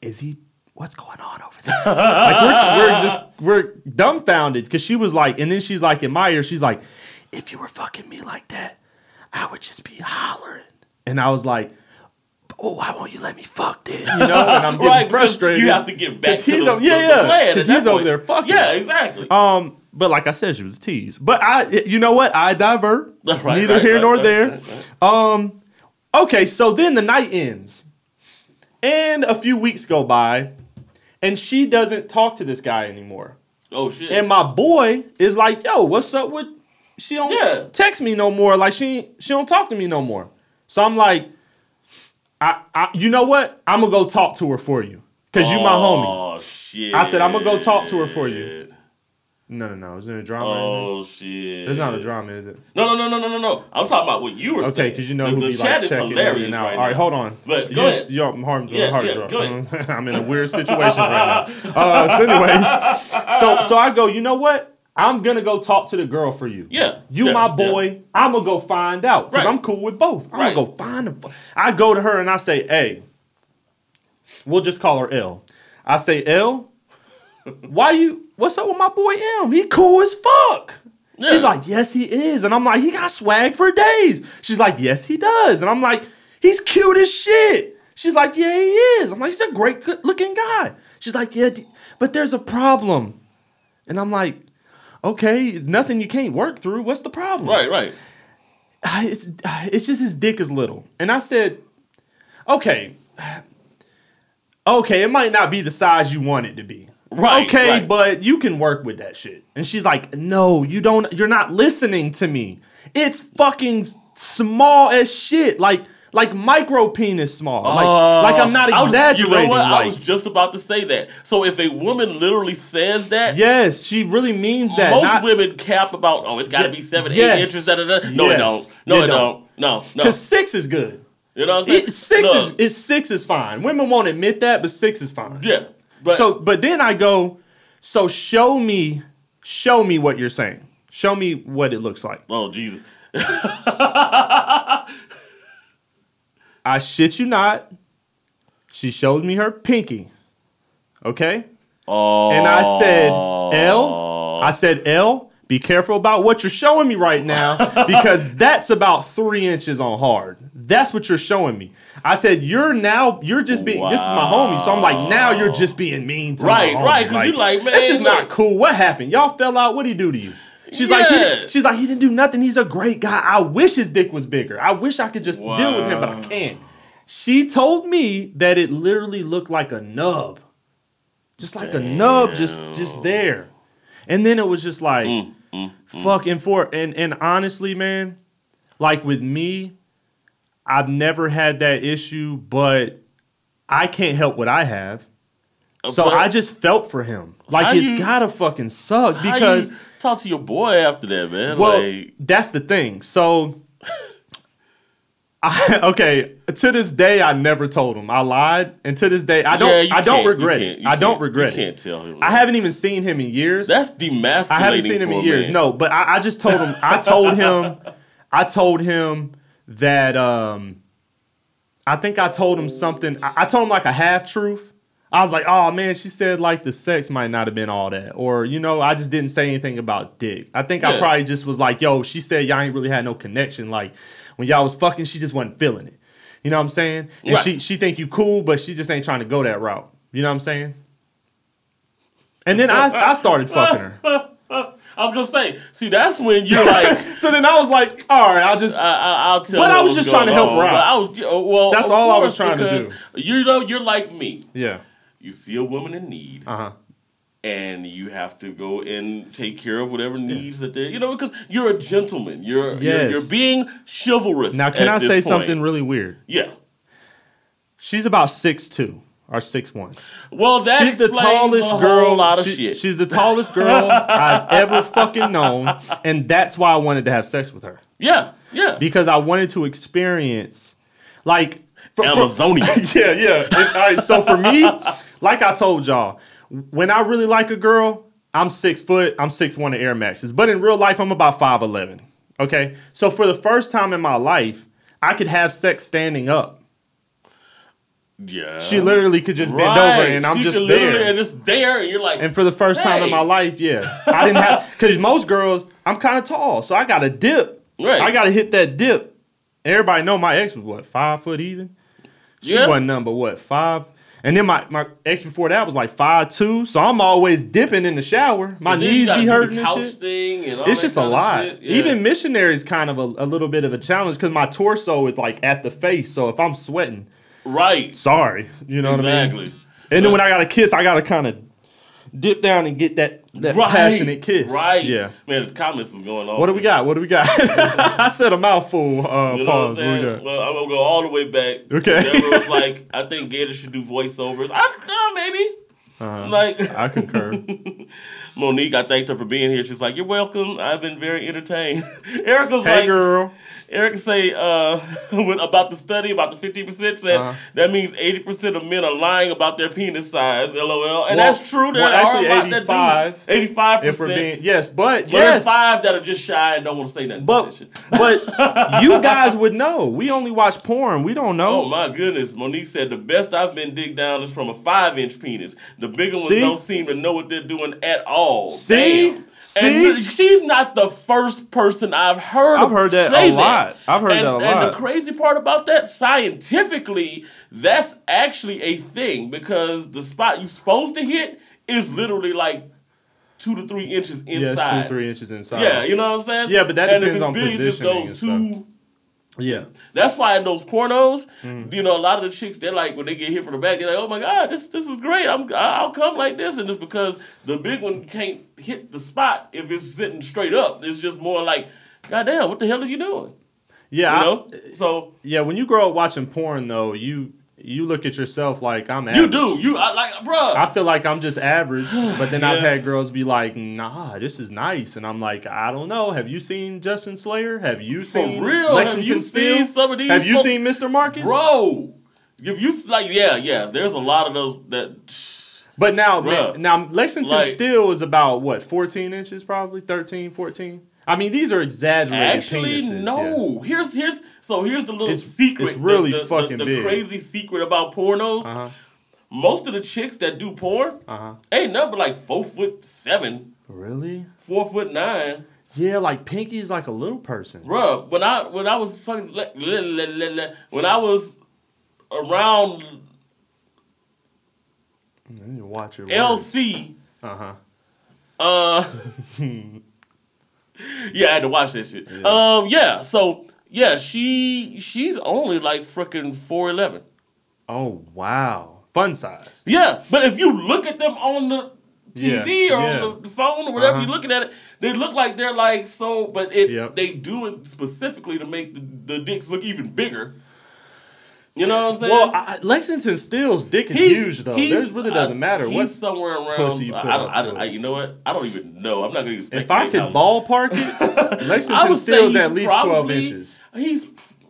is he, what's going on over there? like we're, we're just we're dumbfounded because she was like, and then she's like in my ear, she's like, if you were fucking me like that, I would just be hollering, and I was like. Oh, why won't you let me fuck this? You know, and I'm getting right, frustrated. You have to get back to he's the, o- yeah, the, yeah, plan. at 'cause that he's over there fucking. Yeah, exactly. Um, but like I said, she was a tease. But I, you know what? I divert. Right, Neither right, here right, nor there. Um, okay, so then the night ends, and a few weeks go by, and she doesn't talk to this guy anymore. Oh shit. And my boy is like, "Yo, what's up with?" She don't Yeah. text me no more. Like she she don't talk to me no more. So I'm like, I, I you know what? I'm gonna go talk to her for you because you my homie. Oh shit. I said, "I'ma go talk to her for you." No, no, no. Is there a drama? in there? Oh shit. There's not a drama, is it? No, no, no, no, no, no, no. I'm talking about what you were Okay, saying. Okay, because you know the, who the be chat like is checking hilarious right All right, hold on. But you go ahead. You're hard, Yeah, hard yeah, go ahead. I'm in a weird situation right now. Uh, so, anyways, so so I go. You know what? I'm gonna go talk to the girl for you. Yeah, You yeah, my yeah. boy. I'm gonna go find out because Right. I'm cool with both. I'm Right. gonna go find them. I go to her and I say, "Hey, we'll just call her L." I say, "L, why you? What's up with my boy M? He cool as fuck." She's like, "Yes, he is," and I'm like, "He got swag for days." She's like, "Yes, he does," and I'm like, "He's cute as shit." She's like, "Yeah, he is." I'm like, "He's a great, good-looking guy." She's like, "Yeah, but there's a problem," and I'm like, "Okay, nothing you can't work through. What's the problem?" Right, right. "Ah, it's it's just his dick is little. And I said, okay, okay, it might not be the size you want it to be. Right, Okay, right. but you can work with that shit. And she's like, no, you don't. You're not listening to me. It's fucking small as shit. Like like micro penis small. Like like I'm not Uh, I was- exaggerating. you know what? I was just about to say that. So if a woman literally says that, yes, she really means that. most not- women cap about, oh, it's got to be seven, Yes. eight inches. Da, da, da. No, it don't. No, You it don't. don't. No, no. Because six is good. You know what I'm saying? It, six is Look, it's six is fine. Women won't admit that, but six is fine. yeah. But so, but then I go, so show me, show me what you're saying. Show me what it looks like. oh Jesus. I shit you not. She showed me her pinky. Okay? Oh. And I said, L, I said, L, be careful about what you're showing me right now because that's about three inches on hard. That's what you're showing me. I said, you're now, you're just being, this is my homie. So I'm like, now you're just being mean to me. Right, right, 'cause you like, man, That's just not cool. What happened? Y'all fell out. What'd he do to you? She's like, he didn't- she's like, he didn't do nothing. He's a great guy. I wish his dick was bigger. I wish I could just deal with him, but I can't. She told me that it literally looked like a nub. Just like a nub just just there. And then it was just like Mm, mm, mm. fucking for and and honestly, man, like with me, I've never had that issue, but I can't help what I have. Uh, so But I just felt for him. Like it's you- gotta fucking suck because you talk to your boy after that, man. well, like, that's the thing. So, I, okay, to this day, I never told him. I lied, and to this day, I don't. yeah, I don't regret it. I don't regret You it. can't tell him. I haven't even seen him in years. That's demasculating. I haven't seen him in years. man. No, but I, I just told him. I told him. I told him that. um I think I told him something. I, I told him like a half truth. I was like, "Oh man, she said like the sex might not have been all that," or you know, I just didn't say anything about dick. I think I probably just was like, "Yo, she said y'all ain't really had no connection. Like when y'all was fucking, she just wasn't feeling it." You know what I'm saying? And Right. she she think you cool, but she just ain't trying to go that route. You know what I'm saying? And then I, I started fucking her. I was gonna say, see, that's when you're like, So then I was like, all right, I'll just. I, I'll tell. But I was just trying to help her out. I was, uh, well, That's all I was trying to do. You know, you're like me. yeah. You see a woman in need, Uh huh. and you have to go and take care of whatever needs that they, you know, because you're a gentleman. You're you're, you're being chivalrous. Now, can I say point. something really weird? Yeah. She's about six two or six one. Well, that She's the tallest girl. lot of she- shit. She's the tallest girl I've ever fucking known, and that's why I wanted to have sex with her yeah, yeah. because I wanted to experience, like, for, for- yeah, yeah. All right, so for me, like I told y'all, when I really like a girl, I'm six foot, I'm six one of Air Maxes. But in real life, I'm about five eleven. Okay, so for the first time in my life, I could have sex standing up. yeah. She literally could just bend over, and I'm She just there. And just there, and you're like, And for the first time in my life, yeah, I didn't have because most girls, I'm kind of tall, so I got to dip. Right. I got to hit that dip. Everybody know my ex was what five foot even. She Yeah. wasn't number what five. And then my, my ex before that was like five two, so I'm always dipping in the shower. My knees be hurting and shit. thing and all It's just a lot. Yeah. Even missionary is kind of a, a little bit of a challenge because my torso is like at the face. So if I'm sweating, right, sorry, you know what I mean. exactly. And then when I got to kiss, I got to kind of dip down and get that that Right, passionate kiss. Right. Yeah. Man, the comments was going on. What do we got? What do we got? I said a mouthful. Uh, You know what I'm pause. What we got? Well, I'm gonna go all the way back. Okay. Deborah was like, I think Gator should do voiceovers. I uh, maybe. Uh-huh. Like I concur. Monique, I thanked her for being here. She's like, "You're welcome. I've been very entertained." Erica's hey, like, girl. Eric say uh, about the study about the fifty percent that Uh-huh. that means eighty percent of men are lying about their penis size. LOL, and Well- that's true. There well, are actually, about 85, that eighty five If we're percent. yes, but But yes, there's five that are just shy and don't want to say nothing. but but you guys would know. We only watch porn. We don't know. Oh my goodness! Monique said the best I've been digged down is from a five-inch penis. The bigger ones don't seem to know what they're doing at all. Oh, See? Damn. See? And she's not the first person I've heard. I've heard that a lot. I've heard and, that a And lot. And the crazy part about that, scientifically, that's actually a thing because the spot you're supposed to hit is literally like two to three inches inside. two three inches inside. Yeah, you know what I'm saying? Yeah, but that and depends if it's on big, it just positioning goes and two. Yeah. That's why in those pornos, Mm. you know, a lot of the chicks they're like when they get hit from the back, they're like, "Oh my god, this this is great. I'm I'll come like this," and it's because the big one can't hit the spot if it's sitting straight up. It's just more like, "God damn, what the hell are you doing?" Yeah, You I- So yeah. When you grow up watching porn, though, you you look at yourself like I'm You do. You I, like, bro. I feel like I'm just average, but then I've had girls be like, "Nah, this is nice," and I'm like, "I don't know. Have you seen Justin Slayer? Have you For seen real? Lexington Have you Steele? seen some of these? Have you fo- seen Mr. Marcus? bro? If you like, yeah, yeah. There's a lot of those that. But now, man, now Lexington Like- Steele is about what 14 inches, probably 13, 14. I mean, these are exaggerated. Actually, penises, no. Here's here's so here's the little It's- secret. it's really the, the, fucking the, the crazy secret about pornos. Uh huh. Most of the chicks that do porn Uh huh. ain't number like four foot seven, Really? four foot nine. Yeah, like Pinky's like a little person. Bruh, when I when I was fucking when I was around You watch your LC, Uh huh. uh, yeah, I had to watch that shit. Um, yeah, so yeah, she she's only like freaking four eleven. Oh wow, fun size. Yeah, but if you look at them on the TV Yeah, or yeah. on the phone or whatever Uh-huh. you're looking at it, they look like they're like so. But it Yep. they do it specifically to make the, the dicks look even bigger. You know what I'm saying? Well, I, Lexington Steele's dick is He's- huge though. There really doesn't matter He's what. somewhere around. pussy you I, I don't. I, you know what? I don't even know. I'm not going to. If I could ballpark it, Lexington Steele's at least twelve inches. He's,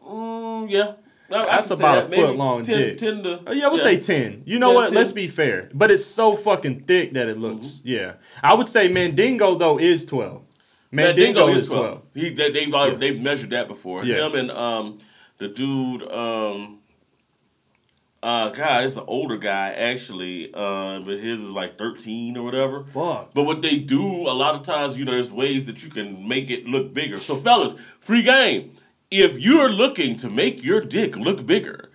mm, yeah. That's about a that, maybe foot long 10, dick. 10 to, Oh, yeah, we'll say ten. You know Yeah, what? 10. Let's be fair. But it's so fucking thick that it looks. Mm-hmm. Yeah, I would say Mandingo though is twelve. Mandingo, Mandingo, is is 12. twelve. He they, they've Yeah. they've measured that before. Yeah. Him and um the dude um uh God, it's an older guy actually, uh, but his is like thirteen or whatever. Fuck. But what they do a lot of times, you know, there's ways that you can make it look bigger. So fellas, free game. If you're looking to make your dick look bigger,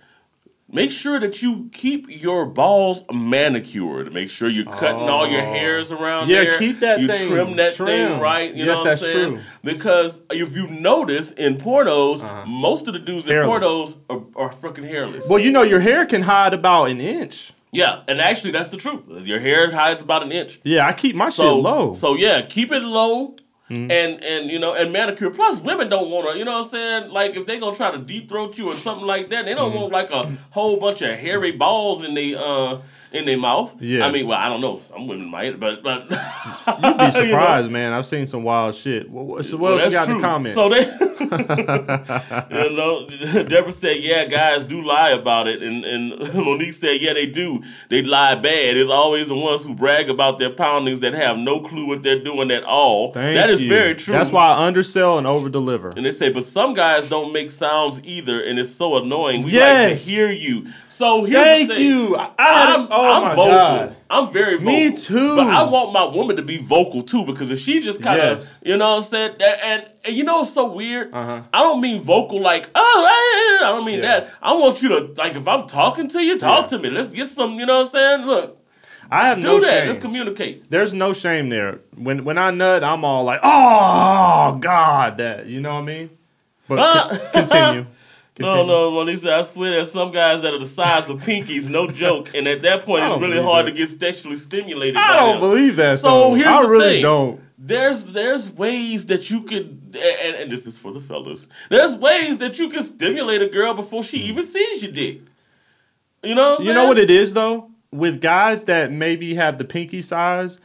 make sure that you keep your balls manicured. Make sure you're cutting all your Oh. hairs around Yeah, there. keep that you thing trim that thing right. You Yes, know what that's I'm saying? true. Because if you notice in pornos, Uh-huh. most of the dudes in pornos are, are freaking hairless. Well, you know your hair can hide about an inch. yeah, and actually that's the truth. Your hair hides about an inch. Yeah, I keep my So shit low. So yeah, keep it low. Mm-hmm. And and you know and manicure. Plus, women don't want to. You know what I'm saying? Like if they gonna try to deep throat you or something like that, they don't Mm-hmm. want like a whole bunch of hairy balls in the uh in their mouth. Yeah. I mean, well, I don't know. Some women might, but but You'd be you know. surprised, man. I've seen some wild shit. What, what, so what Well, else you got in the comments? So they, you know, Deborah said, "Yeah, guys do lie about it," and and Monique said, "Yeah, they do. They lie bad. It's always the ones who brag about their poundings that have no clue what they're doing at all. Thank that is you. very true. That's why I undersell and overdeliver. And they say, but some guys don't make sounds either, and it's so annoying. We like to hear you. So here's Thank the thing. you. I, I'm, oh vocal. god. I'm very vocal. Me too. But I want my woman to be vocal too because if she just kind of, Yes. you know what I'm saying? And, and, and you know it's so weird? Uh-huh. I don't mean vocal like, oh, I don't mean Yeah. that. I want you to, like, if I'm talking to you, talk Yeah. to me. Let's get some, you know what I'm saying? Look, I have do no that. shame. Let's communicate. There's no shame there. When when I nut, I'm all like, oh god, that you know what I mean. But Ah. co- continue. No, Continue. no, Melissa, I swear there's some guys that are the size of pinkies, no joke. And at that point, it's really hard that. to get sexually stimulated I don't them. believe that. So though. here's I the really thing. don't. There's there's ways that you could and, and this is for the fellas. There's ways that you can stimulate a girl before she hmm. even sees your dick. You know what I'm You know what it is though? With guys that maybe have the pinky size,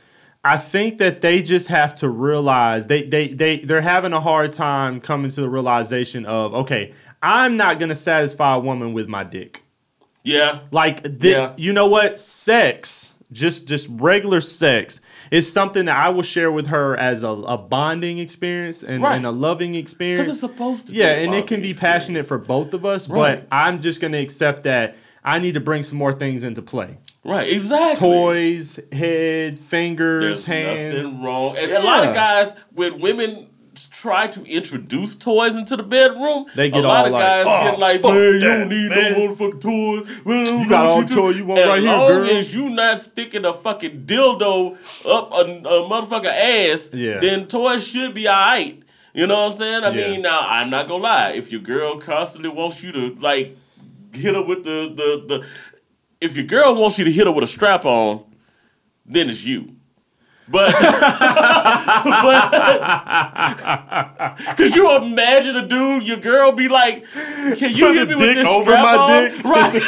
I think that they just have to realize they they they they're having a hard time coming to the realization of okay, I'm not gonna satisfy a woman with my dick. Yeah. Like, thi- Yeah. you know what? Sex, just just regular sex, is something that I will share with her as a, a bonding experience and, Right. and a loving experience. Because it's supposed to yeah, and it can be experience. passionate for both of us. Right. But I'm just gonna accept that I need to bring some more things into play: Right, exactly. toys, head, fingers, There's hands. nothing wrong. And a lot of guys, when women try to introduce toys into the bedroom, They get a lot all of like, guys "Oh, get like, man, you don't need man." no motherfucking toys. Man, You got all the toy you want as right here, long as you not sticking a fucking dildo up a, a motherfucker ass, Yeah. then toys should be alright. You know what I'm saying? I Yeah. mean, now I'm not gonna lie. If your girl constantly wants you to like hit her with the the the, if your girl wants you to hit her with a strap on, then it's you. But, but could you imagine a dude, your girl, be like, "Can you Put hit me with this over strap my on?" dick? Right?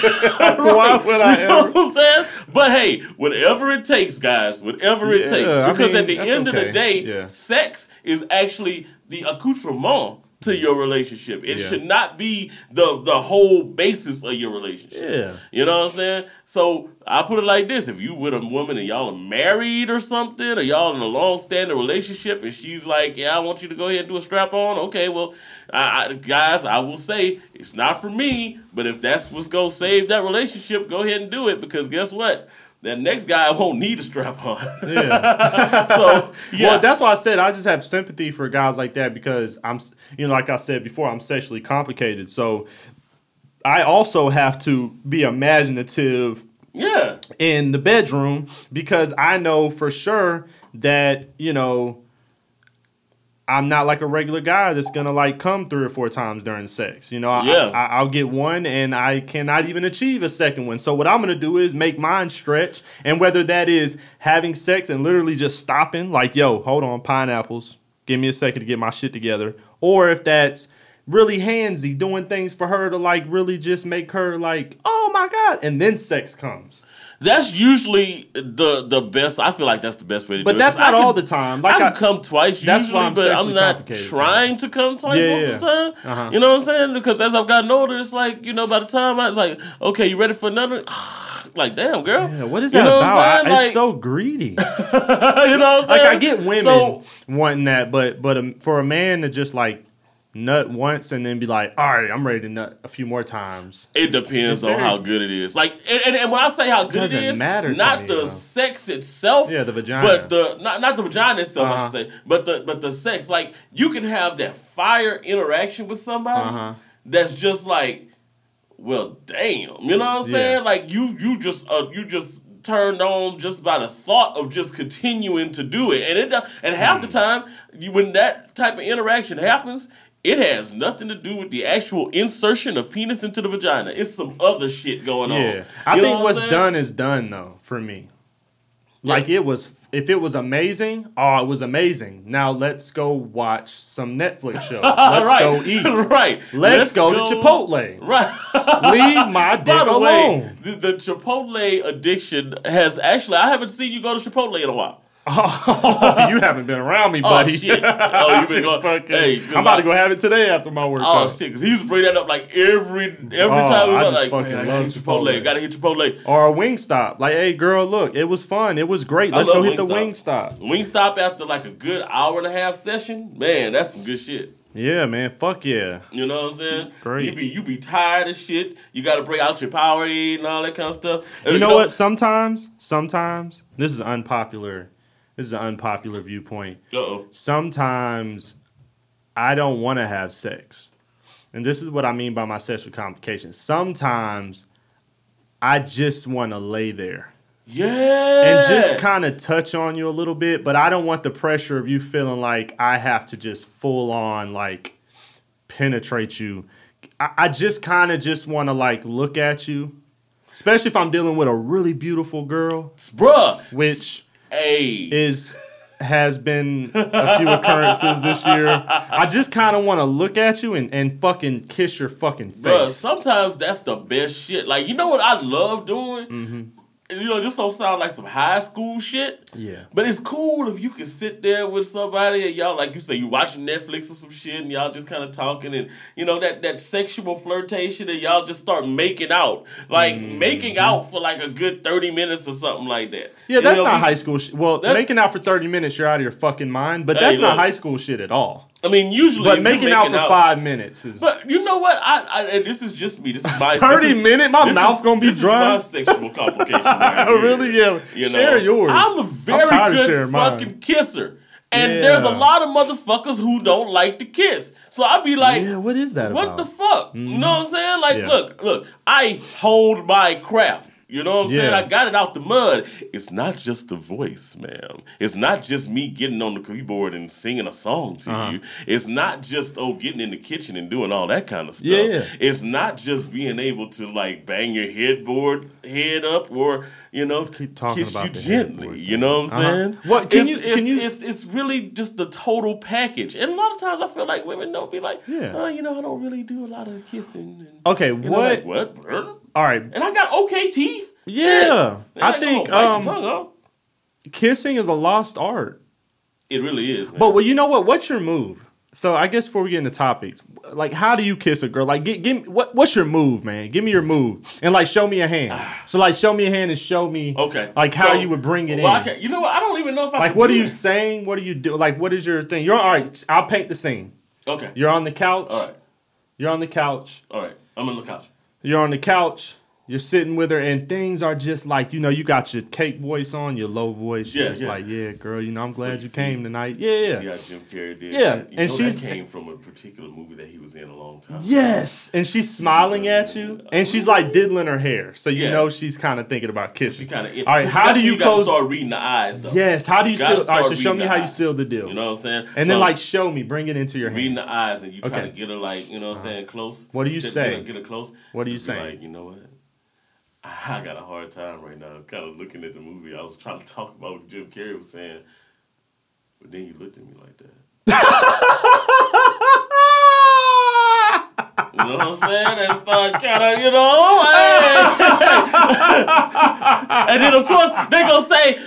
Why would I You know ever? what I'm saying? But hey, whatever it takes, guys, whatever it Yeah, takes, I because mean, at the end of the day, Yeah. sex is actually the accoutrement to your relationship. It Yeah. should not be the the whole basis of your relationship. Yeah. You know what I'm saying? So I put it like this: if you with a woman and y'all are married or something, or y'all in a long standing relationship, and she's like, "Yeah, I want you to go ahead and do a strap on," okay, well, I, I, guys, I will say it's not for me, but if that's what's gonna save that relationship, go ahead and do it because guess what? That next guy won't need a strap on. Yeah. so yeah, Well, that's why I said I just have sympathy for guys like that because I'm, you know, like I said before, I'm sexually complicated. So I also have to be imaginative yeah, in the bedroom because I know for sure that, you know, I'm not like a regular guy that's gonna like come three or four times during sex. You know, I, Yeah. I, I'll get one and I cannot even achieve a second one. So what I'm gonna do is make mine stretch, and whether that is having sex and literally just stopping, like, yo, hold on, pineapples, give me a second to get my shit together, or if that's really handsy, doing things for her to like really just make her like, oh my god, and then sex comes. That's usually the the best. I feel like that's the best way to But do it. that's 'cause I not all the time. Like I can I- come twice That's usually, why I'm but I'm not trying to come twice Yeah, most yeah. of the time. Uh-huh. You know what I'm saying? Because as I've gotten older, it's like you know, by the time I like, okay, you ready for another? like, damn, girl. Yeah, what is You that know what I'm about? saying? I- it's so greedy. you know what I'm saying? like I get women So wanting that, but but um, for a man to just like nut once and then be like, all right, I'm ready to nut a few more times. It depends on how good it is. Like, and, and, and when I say how good Doesn't it is, matter not me, the though. sex itself, Yeah, the vagina. but the not not the vagina itself, I Uh-huh. should say, but the but the sex. Like, you can have that fire interaction with somebody Uh-huh. that's just like, well, damn, you know what I'm saying? Yeah. Like, you you just uh, you just turned on just by the thought of just continuing to do it, and it and half Hmm. the time you, when that type of interaction happens. It has nothing to do with the actual insertion of penis into the vagina. It's some other shit going on. Yeah, I think what what's saying? done is done though for me. Like it was, if it was amazing, oh, it was amazing. Now let's go watch some Netflix show. Let's right. go eat. right. Let's, go, to Chipotle. Right. Leave my dick By the alone. way, the, the Chipotle addiction has actually, I haven't seen you go to Chipotle in a while. Oh, you haven't been around me, oh, buddy. shit. Oh, you been going- Fucking- hey, I'm about I- to go have it today after my workout. Oh shit! Because he used to bring that up like every every Oh, time. He I was like, fucking man, love hit Chipotle. Chipotle. Gotta hit Chipotle. Or a wing stop. Like, hey, girl, look, it was fun. It was great. Let's go hit the wing stop. wing stop. After like a good hour and a half session, man, that's some good shit. Yeah, man. Fuck yeah. You know what I'm saying? Great. You be you be tired of shit. You got to break out your power and all that kind of stuff. And You know what? Sometimes, sometimes, this is unpopular. This is an unpopular viewpoint. Uh oh. Sometimes I don't want to have sex. And this is what I mean by my sexual complications. Sometimes I just want to lay there. Yeah. and just kind of touch on you a little bit, but I don't want the pressure of you feeling like I have to just full on like penetrate you. I, I just kind of just want to like look at you, especially if I'm dealing with a really beautiful girl, bruh. which Hey. is has been a few occurrences this year. I just kind of want to look at you and, and fucking kiss your fucking Bruh, face. sometimes that's the best shit. Like, you know what I love doing? Mm-hmm. You know, this don't sound like some high school shit. Yeah. But it's cool if you can sit there with somebody and y'all, like you say, you watching Netflix or some shit and y'all just kind of talking and, you know, that, that sexual flirtation and y'all just start making out. Like, making out for like a good 30 minutes or something like that. Mm-hmm. Yeah, You that's know, not we- high school shit. Well, making out for 30 minutes, you're out of your fucking mind, but Hey, that's not look. high school shit at all. I mean, usually. But making out for five minutes is. But you know what? I, I and this is just me. This is my thirty is, minute. My this mouth is- gonna be this dry? Is my sexual complication. right really? Yeah. You know, Share yours. I'm a very of good sharing mine. fucking kisser, and Yeah. there's a lot of motherfuckers who don't like to kiss. So I'd be like, yeah, what is that what about? the fuck? You know mm-hmm. what I'm saying? Like, Yeah. look, look, I hold my craft. You know what I'm saying? I got it out the mud. It's not just the voice, ma'am. It's not just me getting on the keyboard and singing a song to Uh-huh. you. It's not just oh getting in the kitchen and doing all that kind of stuff. Yeah, yeah. It's not just being able to like bang your headboard head up or you know Keep talking kiss about you gently. headboard You know what I'm Uh-huh. saying? What- can it's, you- it's, can you- it's it's really just the total package. And a lot of times I feel like women don't be like, Yeah. oh, you know, I don't really do a lot of kissing. And, Okay, what? like, what? All right, And I got okay teeth. Yeah, I think, gonna bite your um, kissing is a lost art. It really is. Man. But well, you know what? What's your move? So I guess before we get into topics, like how do you kiss a girl? Like, give, give me what? What's your move, man? Give me your move, and like show me a hand. So like show me a hand and show me okay, like how So- you would bring it well, I in. you know what? I don't even know if I Like what are you that. saying? What are you do? Like what is your thing? You're all right. I'll paint the scene. Okay. You're on the couch. All right. You're on the couch. All right. I'm on the couch. You're on the couch. You're sitting with her, and things are just like you know. You got your cake voice on, your low voice. You're Yeah, just yeah. like, yeah, girl. You know, I'm glad you see- came tonight. Yeah, See yeah. how Jim Carrey did. Yeah, that? You and that came from a particular movie that he was in a long time. Yes, and she's smiling at you, and she's like diddling her hair, so you Yeah. know she's kind of thinking about She kissing. kind of. All right, how do you you close? start reading the eyes though? Yes, how do you Gotta seal? All right, so show me how you seal the deal, You know what I'm saying? and So, then like show me, bring it into your hand. reading the eyes and you try Okay. To get her like you know what I'm saying close. What do you Get- say? Get her, get her close. What do you say? Like you know what? I got a hard time right now, kind of looking at the movie. I was trying to talk about what Jim Carrey was saying, but then you looked at me like that. You know what I'm saying? Start kind of, you know, hey. and then of course they gonna say,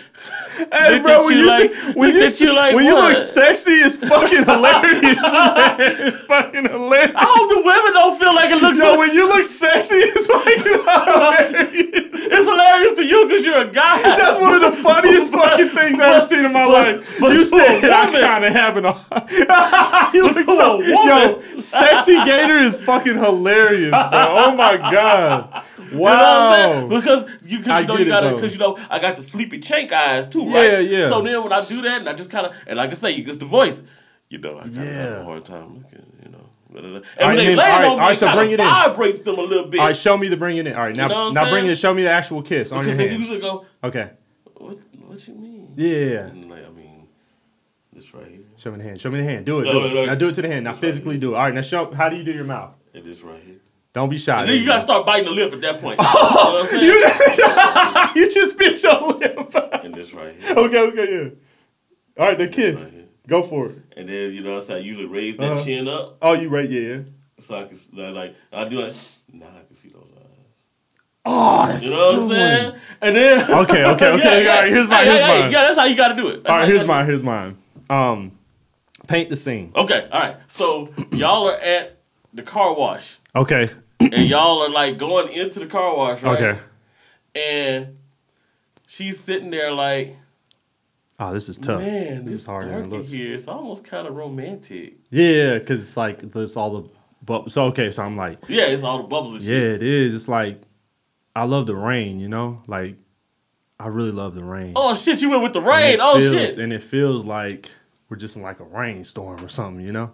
Hey, bro, when you like- when look you, you like when you look sexy, it's fucking hilarious, man. It's fucking hilarious. I hope the women don't feel like it looks Yo, so. when you look sexy, it's fucking hilarious. It's hilarious to you because you're a guy. That's one of the funniest fucking things I've ever seen in my but- life. but you said I kind of having a. you look so woman- yo. Sexy Gator is fucking hilarious, bro. Oh my god! You know what I'm saying? Wow. Because you, cause you know, you gotta, because you know, I got the sleepy chank eyes too, right? Yeah, yeah. So then when I do that, and I just kind of, and like I say, you it's the voice. You know, I kind of have a hard time looking. You know, and All when right, they then- land all right, on me, all right, so bring it in. them a little bit. All right, show me the bring it in. All right, now know what I'm now bring it. Show me the actual kiss on your because they hand. usually go, Okay. what, what you mean? Yeah. Like, I mean, this right here, Show me the hand. Show me the hand. Do it. No, do no, it. no. Now do it to the hand. Now This right physically do it. All right. Now show. How do you do your mouth? and this right here. Don't be shy. And then you gotta start biting the lip at that point. you know? You just, you just bit your lip. and this right here. okay. Okay. Yeah. All right. The kiss. Right. Go for it. And then you know what I'm saying? Usually raise that Uh-huh. chin up Oh, you right? Yeah. yeah. so I can like, like I do like now I can see those eyes. Oh, that's You know what I'm saying? And then Okay, okay, okay, all right, here's Hey, here's hey, mine. Yeah, that's how you got to do it. That's All right. Here's mine. Here's mine. Um, paint the scene. Okay, all right. So y'all are at the car wash, Okay. and y'all are like going into the car wash, right? Okay. And she's sitting there like, Oh, this is tough. man, This is than dark it in looks. here. It's almost kind of romantic. Yeah, because it's like there's all the. bubbles. so okay, so I'm like, Yeah, it's all the bubbles and yeah, shit. it is. It's like I love the rain. You know, like I really love the rain. Oh shit, you went with the rain. Oh feels, shit. And it feels like we're just in like a rainstorm or something, you know?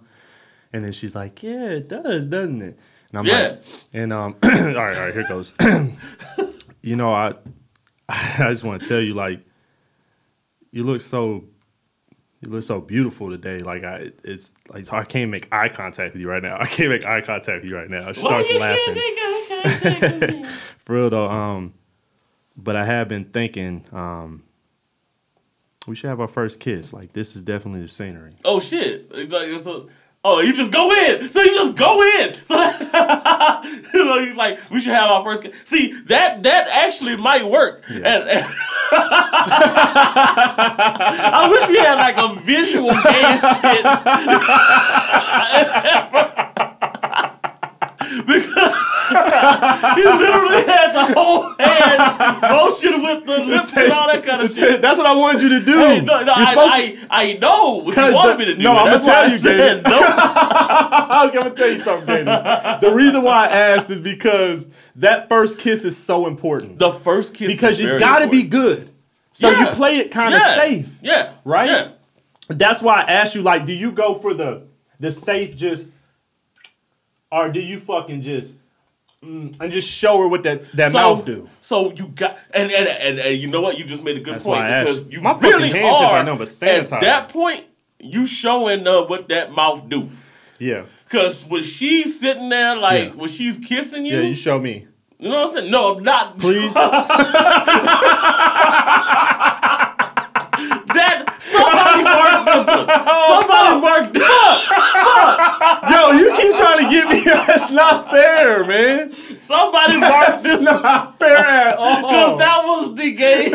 And then she's like, Yeah, it does, doesn't it? And I'm Yeah. like, and um all right, all right, here goes. you know, I I just want to tell you, like, you look so you look so beautiful today. Like I it's like so I can't make eye contact with you right now. I can't make eye contact with you right now. She starts laughing. can't think I can't take For real though, um, but I have been thinking, um, we should have our first kiss. Like this is definitely the scenery. Oh shit! Like, a, oh, you just go in. So you just go in. So you know, he's like, we should have our first. ki- See that that actually might work. And, and- I wish we had like a visual game shit. because he literally had the whole hand motion with the lips and all that kind of shit. That's what I wanted you to do. Hey, no, no, I, I, I know what you wanted the- me to do. no, that's why tell you, Gabe. no. I'm gonna tell you something, Gator. The reason why I asked is because that first kiss is so important. The first kiss because it's got to be good. So you play it kind of yeah. safe. Yeah. Right? Yeah. That's why I asked you, like, do you go for the the safe just, or do you fucking just and just show her what that that so, mouth do. So you got and and, and and you know what? You just made a good That's point why I asked. because you My really are like nothing but at that point. You showing uh, what that mouth do. Yeah, Cause when she's sitting there, like Yeah. when she's kissing you, yeah. You show me, you know what I'm saying? No, I'm not. please. That somebody marked this one. Somebody marked Yo, you keep trying to get me. That's not fair, man. Somebody marked this not fair at all. Cause that was the game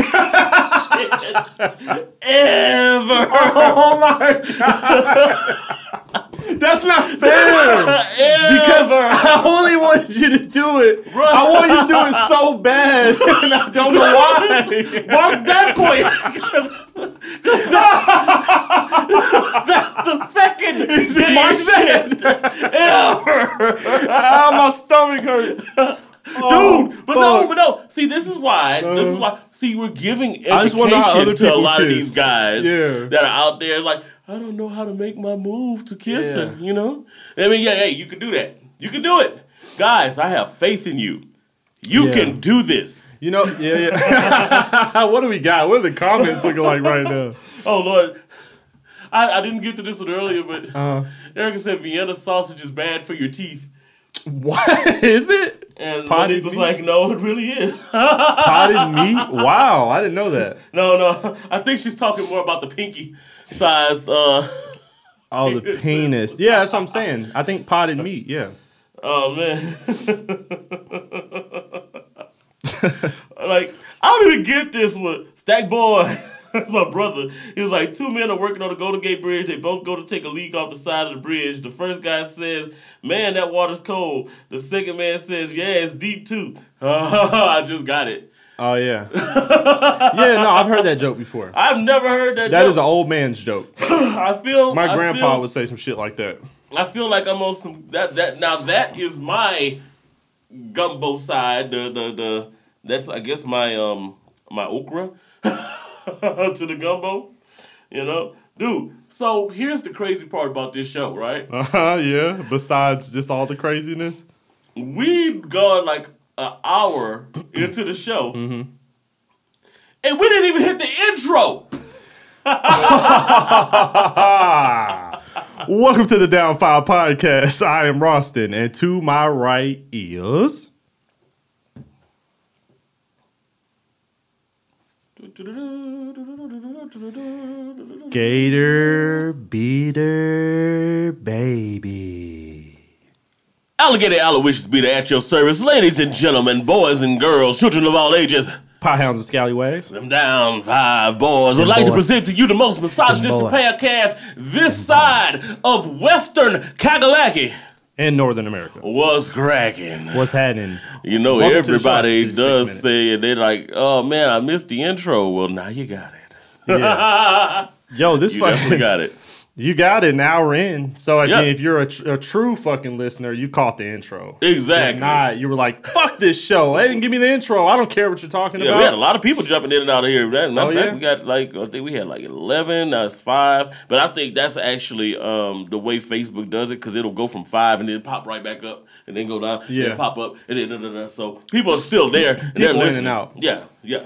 ever. Oh my god. That's not fair. Because. I only wanted you to do it. Bro. I want you to do it so bad, and I don't know why. Mark that point. That's the second Mark shit ever. Ah, my stomach hurts. Dude, but no, but no. See, this is why. this is why. See, we're giving I just wanna education to a lot of these guys Yeah. that are out there. Like, I don't know how to make my move to kiss Yeah. her. You know? I mean, yeah, hey, you can do that. You can do it, guys. I have faith in you. You Yeah. can do this. You know, yeah, yeah. what do we got? What are the comments looking like right now? Oh Lord. I, I didn't get to this one earlier, but Uh, Erica said Vienna sausage is bad for your teeth. what is it? And Potted Monique was meat? like, no, it really is. Potted meat? Wow, I didn't know that. no, no. I think she's talking more about the pinky size. Uh, Oh, the penis. Yeah, that's what I'm saying. I think potted meat. Yeah. oh, man. like, I don't even get this one. Stack boy. That's my brother. He was like, two men are working on the Golden Gate Bridge. They both go to take a leak off the side of the bridge. The first guy says, Man, that water's cold. The second man says, Yeah, it's deep too. I just got it. Oh yeah. yeah, no, I've heard that joke before. I've never heard that. That joke. is an old man's joke. I feel My I grandpa feel, would say some shit like that. I feel like I'm on some that that now that is my gumbo side. The the the that's I guess my um my okra to the gumbo. You know, dude. So here's the crazy part about this show, right? Uh-huh, yeah. Besides just all the craziness. We've gone like an hour into the show, Mm-hmm. and we didn't even hit the intro. Welcome to the Down Five Podcast. I am Roston, and to my right is Gator Beater Baby. Alligator Aloysius Beater at your service, ladies and gentlemen, boys and girls, children of all ages. Pie hounds and scallywags. Them down five boys would like to present to you the most misogynistic podcast this side of Western Kagalaki. In Northern America. What's cracking. What's happening? You know, Welcome to the show. everybody does minutes. say it. They're like, oh man, I missed the intro. Well, now you got it. Yeah. Yo, this You definitely fucking got it. You got it an hour in. So I Yeah. mean, if you're a, tr- a true fucking listener, you caught the intro. Exactly. If not, you were like, "Fuck this show! They didn't give me the intro. I don't care what you're talking Yeah, we had a lot of people jumping in and out of here. Matter of Oh, fact, yeah? we got like I think we had like eleven. It's five, but I think that's actually um, the way Facebook does it because it'll go from five and then pop right back up and then go down, and Yeah. then pop up and then da, da, da. so people are still there. and they're People in and listening. out. Yeah, yeah.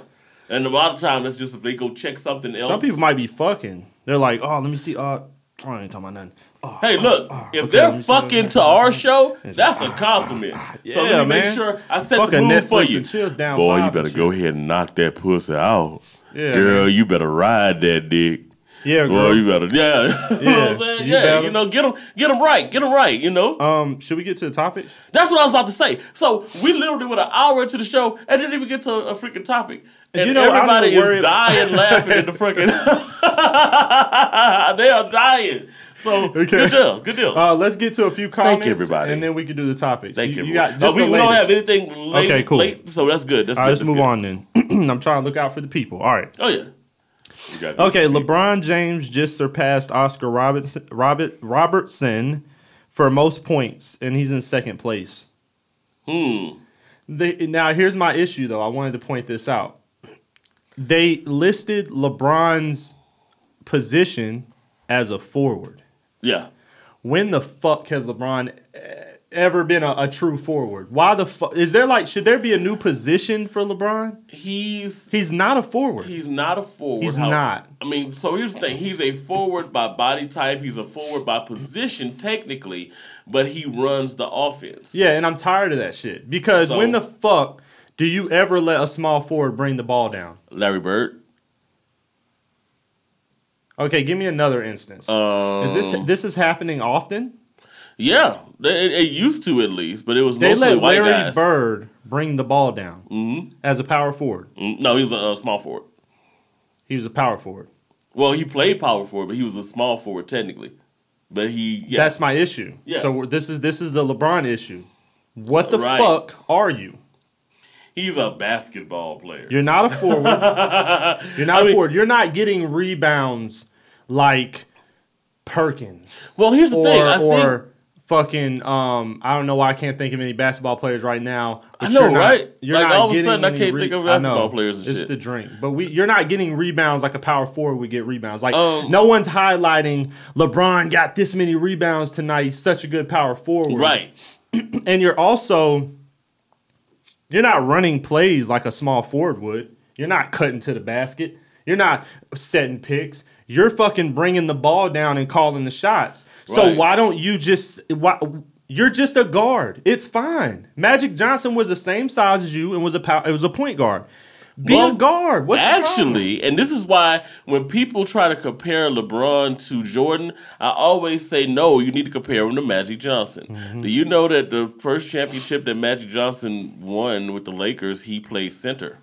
And a lot of times that's just if they go check something else. Some people might be fucking. They're like, "Oh, let me see." Uh, I ain't talking about nothing. Oh, Hey, look! if okay, they're fucking to our show, that's a compliment. so let me man. make sure I set Fuck the a mood for you. and chills down. Boy, you better go ahead and knock that pussy out. Yeah, Girl, man. you better ride that dick. Yeah, Well, you better, yeah. you know what I'm saying? you yeah, better. you know, get them, get them right, get them right. You know, Um, should we get to the topic? that's what I was about to say. So we literally went an hour into the show and didn't even get to a freaking topic, and You know, everybody is about- dying laughing at the freaking. they are dying. So Okay. good deal, good deal. Uh, let's get to a few comments, everybody. and then we can do the topics. Thank you. You, got Uh, just we, we don't have anything late, Okay, cool. late, so that's good. That's All good. let's that's move good. on then. I'm trying to look out for the people. All right. Oh yeah. Okay, LeBron James just surpassed Oscar Robertson, Robert, Robertson for most points, and he's in second place. Hmm. They, now, here's my issue, though. I wanted to point this out. They listed LeBron's position as a forward. Yeah. When the fuck has LeBron? ever been a, a true forward? Why the fuck is there like should there be a new position for LeBron? He's He's not a forward. he's not a forward. He's How- not. I mean, so here's the thing: he's a forward by body type. He's a forward by position, technically, but he runs the offense. yeah, and I'm tired of that shit because So- when the fuck do you ever let a small forward bring the ball down? Larry Bird. Okay, give me another instance. Um, is this this is happening often? Yeah, it, it used to at least, but it was They mostly let Larry guys. Bird bring the ball down hmm as a power forward. No, he was a, uh small forward. He was a power forward. Well, he played power forward, but he was a small forward technically. But he, yeah, That's my issue. Yeah. So this is this is the LeBron issue. What the Right. fuck are you? He's a basketball player. You're not a forward. You're not I a mean- forward. You're not getting rebounds like Perkins well, here's the or thing. I think or fucking um I don't know why I can't think of any basketball players right now. I know, you're not- right? You're Like, not all of a sudden, I can't think of I know. basketball players it's shit. the drink, but we you're not getting rebounds like a power forward would get rebounds. Like Um, no one's highlighting LeBron got this many rebounds tonight. He's such a good power forward, right. and you're also you're not running plays like a small forward would. You're not cutting to the basket. You're not setting picks. You're fucking bringing the ball down and calling the shots. So Right. why don't you just why you're just a guard. It's fine. Magic Johnson was the same size as you and was a pow- it was a point guard. Be Well, a guard. What's? Actually, and this is why when people try to compare LeBron to Jordan, I always say no. You need to compare him to Magic Johnson. Mm-hmm. Do you know that the first championship that Magic Johnson won with the Lakers, he played center.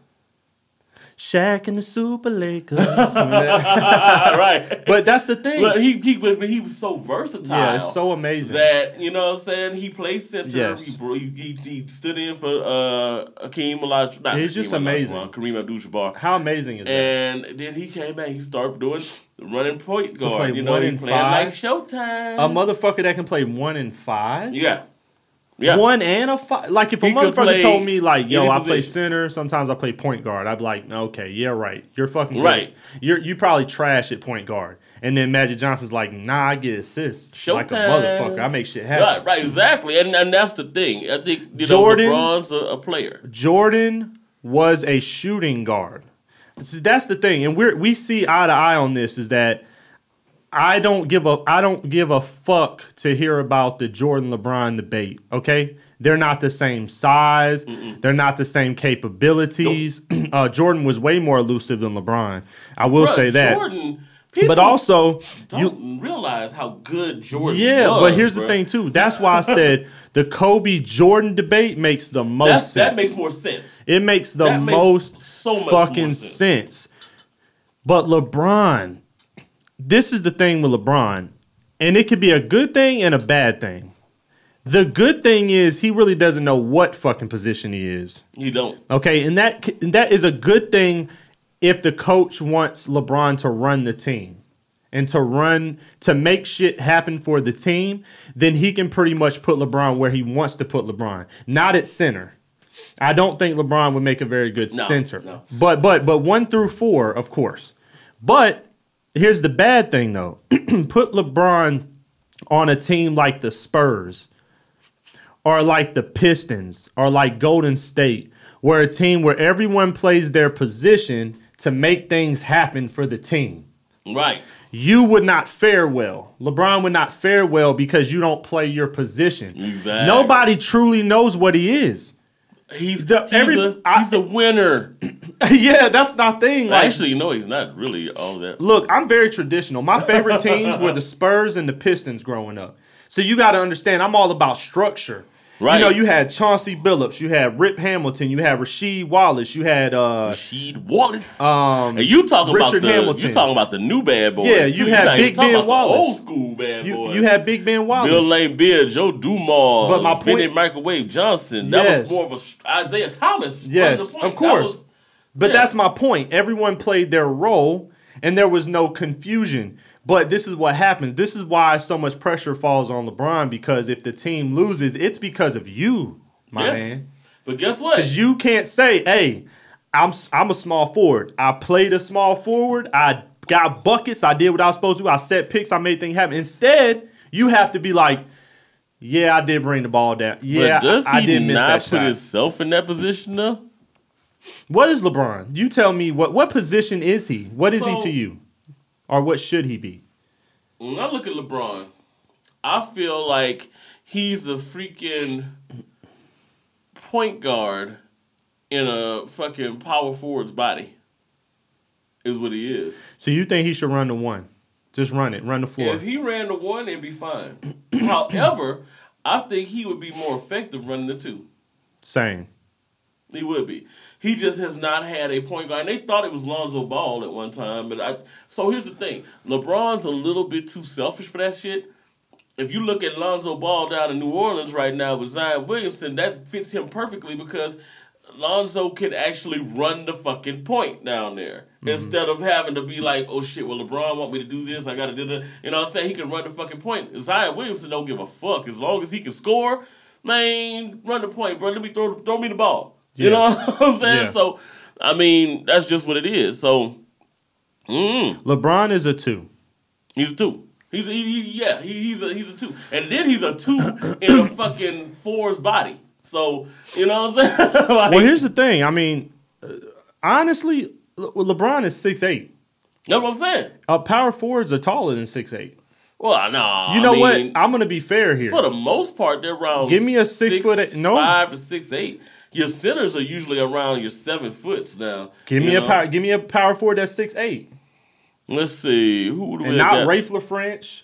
Shaq and the Super Lakers. right. but that's the thing. But he he but he was so versatile. yeah, it's so amazing. that you know what I'm saying he played center. Yes. He, he, he, he stood in for uh, Hakeem Olajuwon. not He's just Hakeem amazing. Olajuwon, Kareem Abdul-Jabbar. How amazing is that? And then he came back. He started doing the running point guard. You know, one he and playing five? like Showtime. a motherfucker that can play one in five. yeah, yeah. One and a five. Like if a He motherfucker play told me like, "Yo, I play center. Sometimes I play point guard." I'd be like, "Okay, yeah, right. You're fucking good. Right. You're you probably trash at point guard." And then Magic Johnson's like, "Nah, I get assists like a motherfucker. I make shit happen." Right, right, exactly, and and that's the thing. I think you Jordan- know LeBron's a, a player. Jordan was a shooting guard. See, that's the thing, and we're we see eye to eye on this. Is that I don't give a I don't give a fuck to hear about the Jordan LeBron debate. Okay, they're not the same size. They're not the same capabilities. uh, Jordan was way more elusive than LeBron. I will Bruh, say that. Jordan, but also, you don't realize how good Jordan. yeah. was, but here's the thing too. That's why I said the Kobe Jordan debate makes the most That's, sense. that makes more sense. It makes the That makes most so much fucking sense. sense. But LeBron, this is the thing with LeBron, and it could be a good thing and a bad thing. The good thing is he really doesn't know what fucking position he is. You don't. Okay, and that and that is a good thing if the coach wants LeBron to run the team and to run to make shit happen for the team, then he can pretty much put LeBron where he wants to put LeBron, not at center. I don't think LeBron would make a very good No, center. no. But but but 1 through 4, of course. But here's the bad thing though. put LeBron on a team like the Spurs or like the Pistons or like Golden State, where a team where everyone plays their position to make things happen for the team. Right. You would not fare well. LeBron would not fare well because you don't play your position. Exactly. Nobody truly knows what he is. He's The- he's, every- a, I- he's a winner. yeah, that's my thing. Like, Actually, no, he's not really all that. Look, I'm very traditional. My favorite teams were the Spurs and the Pistons growing up. So you got to understand, I'm all about structure. Right. You know, you had Chauncey Billups, you had Rip Hamilton, you had Rasheed Wallace, you had uh Rasheed Wallace. Um, and you talking Richard about the Hamilton. you talking about the new bad boys. Yeah, you You're had even Big Ben Wallace. old school bad you, boys. you had Big Ben Wallace. Bill Laimbeer, Joe Dumars, But my point- Vinnie Microwave Johnson. That Yes. was more of a Isiah Thomas. Yes, the point. of That course. was- But Yeah. that's my point. Everyone played their role and there was no confusion. But this is what happens. This is why so much pressure falls on LeBron because if the team loses, it's because of you, my Yeah. man. but guess what? Because you can't say, hey, I'm I'm a small forward. I played a small forward. I got buckets. I did what I was supposed to. I set picks. I made things happen. Instead, you have to be like, Yeah, I did bring the ball down. Yeah, but does he I did miss not put shot. himself in that position though? What is LeBron? You tell me what what position is he? What is he to you? Or what should he be? When I look at LeBron, I feel like he's a freaking point guard in a fucking power forward's body. Is what he is. So you think he should run the one? Just run it, run the floor. If he ran the one, it'd be fine. However, I think he would be more effective running the two. Same. He would be. He just has not had a point guard. And they thought it was Lonzo Ball at one time, but I. So here's the thing: LeBron's a little bit too selfish for that shit. If you look at Lonzo Ball down in New Orleans right now with Zion Williamson, that fits him perfectly because Lonzo can actually run the fucking point down there mm-hmm. instead of having to be like, oh shit, well LeBron want me to do this, I gotta do that. You know what I'm saying? He can run the fucking point. Zion Williamson don't give a fuck as long as he can score. Man, run the point, bro. Let me throw throw me the ball. You Yeah. know what I'm saying? Yeah. So, I mean, that's just what it is. So, mm, LeBron is a two. he's a two. He's a, he, yeah, he, he's a he's a two, and then he's a two in a fucking four's body. So you know what I'm saying? like, Well, here's the thing. I mean, uh, honestly, Le- LeBron is six eight. that's what I'm saying. Uh, power forwards are taller than six eight. Well, no, You know I mean, what? I'm gonna be fair here. For the most part, they're around. Give me a six foot eight- no. five to six eight. Your centers are usually around your seven foots now. Give me you a power. Give me a power forward that's six eight, Let's see who do we and not got? Raef LaFrentz.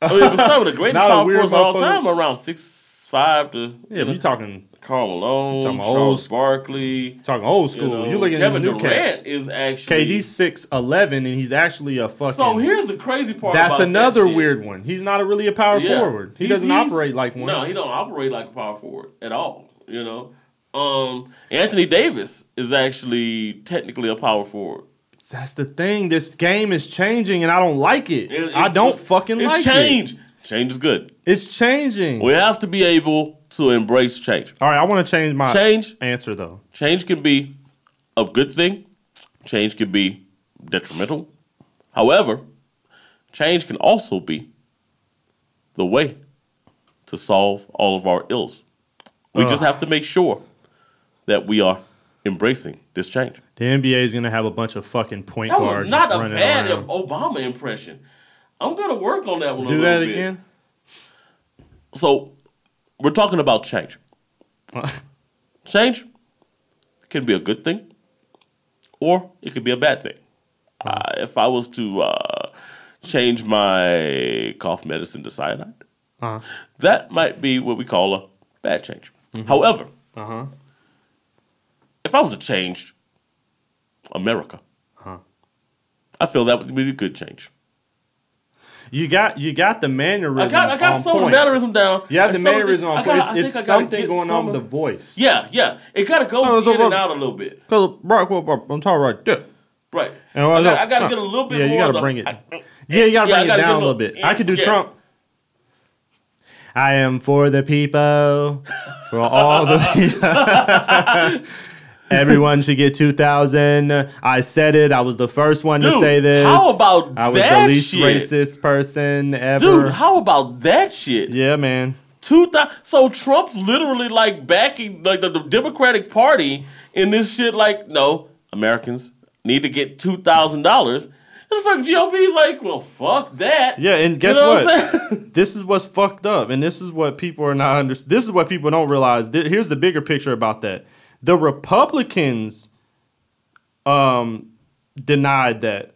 I mean, but some of the greatest power forwards of all time are around six five to Yeah, but you're talking Karl Malone, Talking Charles old- Barkley. talking old You school. You, know, looking at Kevin cat. Durant is actually KD's six eleven, and he's actually a fucking. So here's the crazy part. that's another that weird one. He's not a really a power Yeah. forward. He He's- doesn't he's- operate like one. No, he don't operate like a power forward at all. You know, um, Anthony Davis is actually technically a power forward. That's the thing. This game is changing, and I don't like it. It- I don't it's- fucking it's like change. Change is good. It's changing. We have to be able to embrace change. All right, I want to change my Change, answer though. change can be a good thing. Change can be detrimental. However, change can also be the way to solve all of our ills. We just have to make sure that we are embracing this change. The NBA is gonna have a bunch of fucking point That was guards not just a bad around. Obama impression. I'm gonna work on that one. a Do little that bit. again. So, we're talking about change. Change can be a good thing, or it could be a bad thing. Uh, if I was to uh, change my cough medicine to cyanide, Uh-huh. that might be what we call a bad change. However, Uh huh. If I was to change America, I feel that would be a good change. You got you got the mannerism. I got I got some point. mannerism down. You have the And some of mannerism on point. gotta- It's, it's I gotta something going some on with the voice. Yeah, yeah. It kind of goes Oh, so in and out a little bit. Cause right, I'm talking right there. Right. And I, got, no, I got to no. get a little bit Yeah, you gotta the- bring it. I- Yeah, you gotta Yeah, bring gotta it down a little bit. yeah, I could do yeah. Trump. I am for the people, for all the people. Everyone should get two thousand. I said it. I was the first one to say this. how about I was that the least shit? racist person ever. Dude, how about that shit? yeah, man. Two thousand. So Trump's literally like backing like the, the Democratic Party in this shit. Like, no, Americans need to get two thousand dollars. The fucking GOP's like, well, fuck that. Yeah, and guess you know what? I'm this is what's fucked up, and this is what people are not under. This is what people don't realize. Here's the bigger picture about that: the Republicans, um, denied that,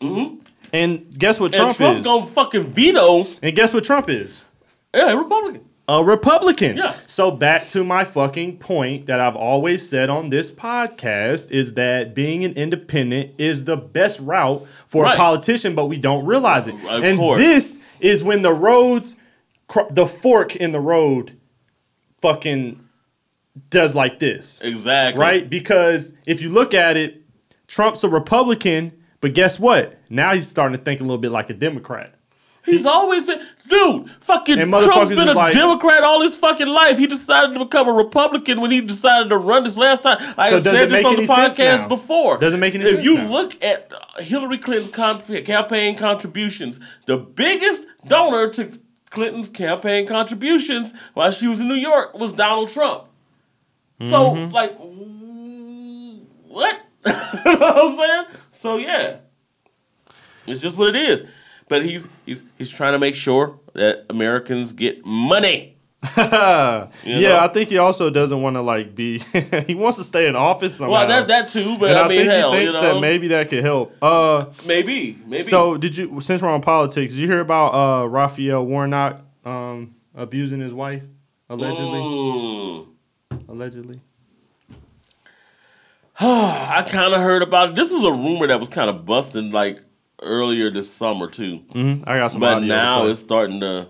and guess what Mm-hmm. and Trump Trump's is? gonna fucking veto. and guess what Trump is? Yeah, a Republican. A Republican. Yeah. So back to my fucking point that I've always said on this podcast is that being an independent is the best route for Right. a politician, but we don't realize it. Of and course. this is when the roads, the fork in the road, fucking does like this, Exactly. right? Because if you look at it, Trump's a Republican, but guess what? Now he's starting to think a little bit like a Democrat. He's always been, dude. Fucking Trump's been a like- Democrat all his fucking life. He decided to become a Republican when he decided to run this last time. I So said this on the podcast before. Doesn't make any if sense If you now. look at Hillary Clinton's campaign contributions, the biggest donor to Clinton's campaign contributions while she was in New York was Donald Trump. So, like, what? you know what I'm saying? So, yeah. It's just what it is. But he's he's he's trying to make sure that Americans get money. yeah, know? I think he also doesn't want to like be. he wants to stay in office somehow. Well, that that too, but and I, I, mean, think hell, he you thinks know, that maybe that could help. Uh, maybe, maybe. so did you? Since we're on politics, did you hear about uh Raphael Warnock um abusing his wife allegedly? Mm. Allegedly. I kind of heard about it. This was a rumor that was kind of busting like earlier this summer too, Mm-hmm. I got some. but now it's starting to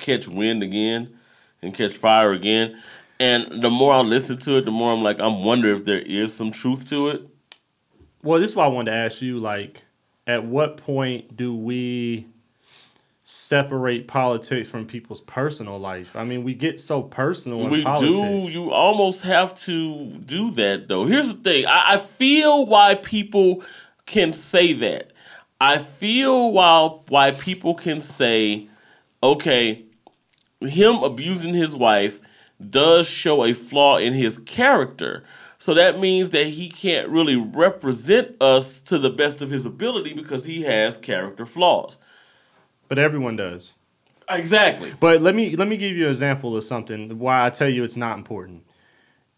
catch wind again and catch fire again. And the more I listen to it, the more I'm like, I'm wondering if there is some truth to it. Well, this is why I wanted to ask you. Like, at what point do we separate politics from people's personal life? I mean, we get so personal in we do. You almost have to do that, though. Here's the thing. I, I feel why people can say that. I feel while why people can say, okay, him abusing his wife does show a flaw in his character. So that means that he can't really represent us to the best of his ability because he has character flaws. But everyone does. Exactly. But let me let me give you an example of something why I tell you it's not important.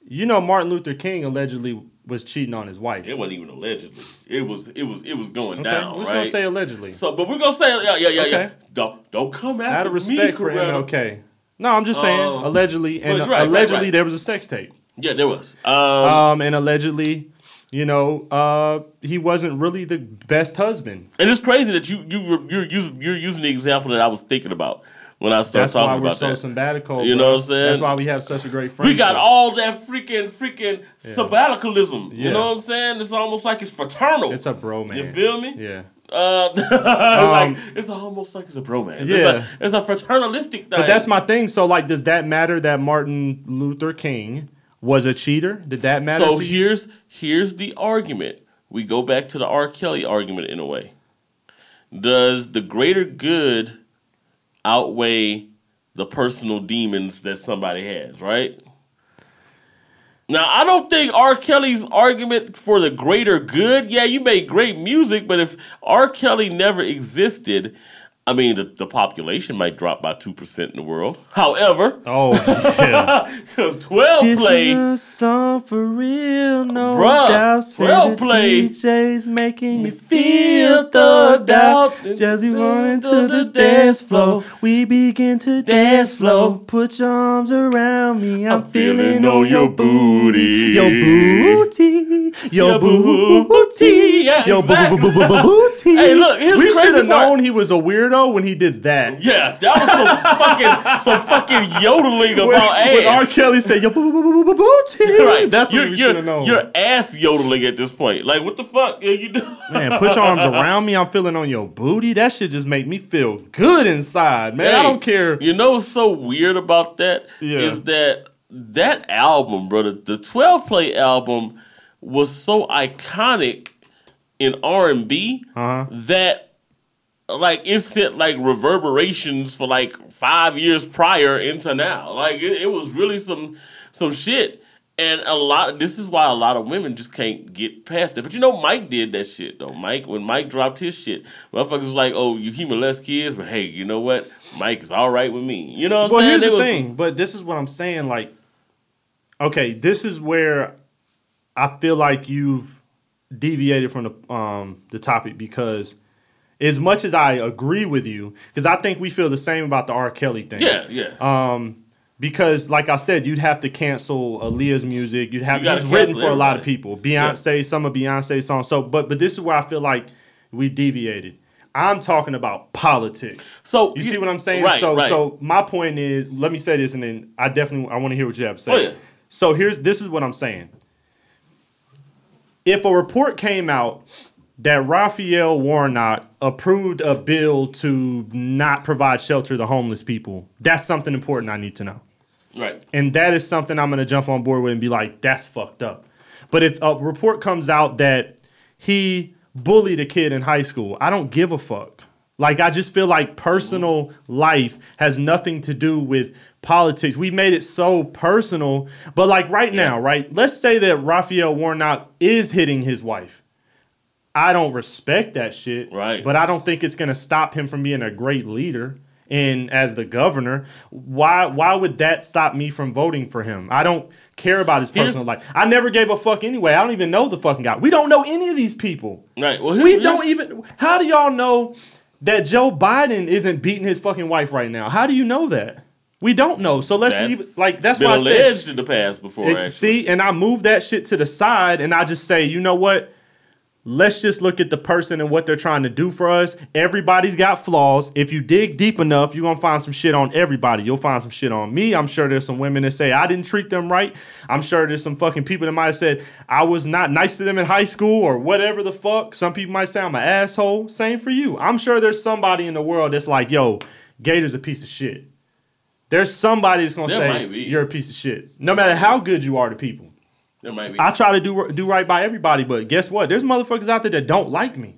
You know, Martin Luther King allegedly was cheating on his wife. It wasn't even allegedly. It was. It was. It was going Okay, down. we're right. gonna say allegedly. So, but we're gonna say, yeah, yeah, yeah, yeah. Okay. Don't don't come after Out of me, respect for Coretta. MLK. No, I'm just saying Um, allegedly, and right, allegedly right. there was a sex tape. Yeah, there was. Um, Um, and allegedly, you know, uh, he wasn't really the best husband. and it's crazy that you you you're using you're using the example that I was thinking about when I started That's why talking we're about so that. sabbatical. You bro. know what I'm saying? That's why we have such a great friendship. We got all that freaking freaking sabbaticalism. You know what I'm saying? It's almost like it's fraternal. It's a bromance. You feel me? Yeah. uh, it's Um, like it's almost like it's a bromance. It's, Yeah. a, it's a fraternalistic thing. But that's my thing. So, like, does that matter that Martin Luther King was a cheater? Did that matter? So here's here's the argument. We go back to the R. Kelly argument in a way. Does the greater good outweigh the personal demons that somebody has, right? Now, I don't think R. Kelly's argument for the greater good, yeah, you make great music, but if R. Kelly never existed, I mean, the, the population might drop by 2% in the world. However, Oh, yeah. because 12 play. Is a song for real, no Bruh, doubt. Say well the played. DJ's making you feel feel thugged out. out. Just we run to the dance floor. We begin to dance slow. Put your arms around me. I'm, feeling on your booty. Your booty. Your Your booty. booty. Yeah, Your boo- exactly. boo- boo- boo- booty. Hey, look, here's we the should crazy have part. known he was a weirdo when he did that. Yeah, that was some fucking some fucking yodeling When, about when R. Kelly said, "Yo, boo- boo- boo- boo- booty," Right, that's what you're, we you're, should have known. You're ass yodeling at this point. Like, what the fuck are you doing? Man, put your arms around me. I'm feeling on your booty. That shit just make me feel good inside, man. I don't care. You know what's so weird about that is Yeah. that that album, brother, the 12 play album was so iconic in R&B Uh-huh. that like it sent like reverberations for like 5 years prior into now. Like it, it was really some some shit. And a lot this is why a lot of women just can't get past it. But you know Mike did that shit though. Mike when Mike dropped his shit, motherfuckers was like, "Oh, you he molest kids, but hey, you know what? Mike is all right with me." You know what I'm Well, saying? here's It the was- thing. But this is what I'm saying. Like, okay, this is where I feel like you've deviated from the um the topic because as much as I agree with you, because I think we feel the same about the R. Kelly thing. Yeah, yeah. Um, because like I said, you'd have to cancel Aaliyah's music. You'd have You he's written for a lot of people. Beyonce, some of Beyonce's songs. So, but but this is where I feel like we deviated. I'm talking about politics. so You see what I'm saying? Right, so right. so my point is, let me say this, and then I definitely I want to hear what you have to say. Oh, yeah. So here's this is what I'm saying. If a report came out that Raphael Warnock approved a bill to not provide shelter to homeless people, that's something important I need to know. right. And that is something I'm going to jump on board with and be like, that's fucked up. But if a report comes out that he bullied a kid in high school, I don't give a fuck. Like I just feel like personal life has nothing to do with politics. We made it so personal. But like right now, right? Let's say that Raphael Warnock is hitting his wife. I don't respect that shit. Right. But I don't think it's gonna stop him from being a great leader. And as the governor, why why would that stop me from voting for him? I don't care about his Here's- personal life. I never gave a fuck anyway. I don't even know the fucking guy. We don't know any of these people. Right. Well, here's, We don't even. How do y'all know that Joe Biden isn't beating his fucking wife right now? How do you know that? We don't know. So let's leave it like that's been why I said. alleged in the past before. it- see, and I move that shit to the side, and I just say, you know what? Let's just look at the person and what they're trying to do for us. Everybody's got flaws. If you dig deep enough, you're gonna find some shit on everybody. You'll find some shit on me. I'm sure there's some women that say I didn't treat them right. I'm sure there's some fucking people that might have said I was not nice to them in high school or whatever the fuck. Some people might say I'm an asshole. Same for you. I'm sure there's somebody in the world that's like, yo, Gator's a piece of shit. There's somebody that's gonna There say you're a piece of shit. No matter how good you are to people. There might be. I try to do do right by everybody, but guess what? There's motherfuckers out there that don't like me.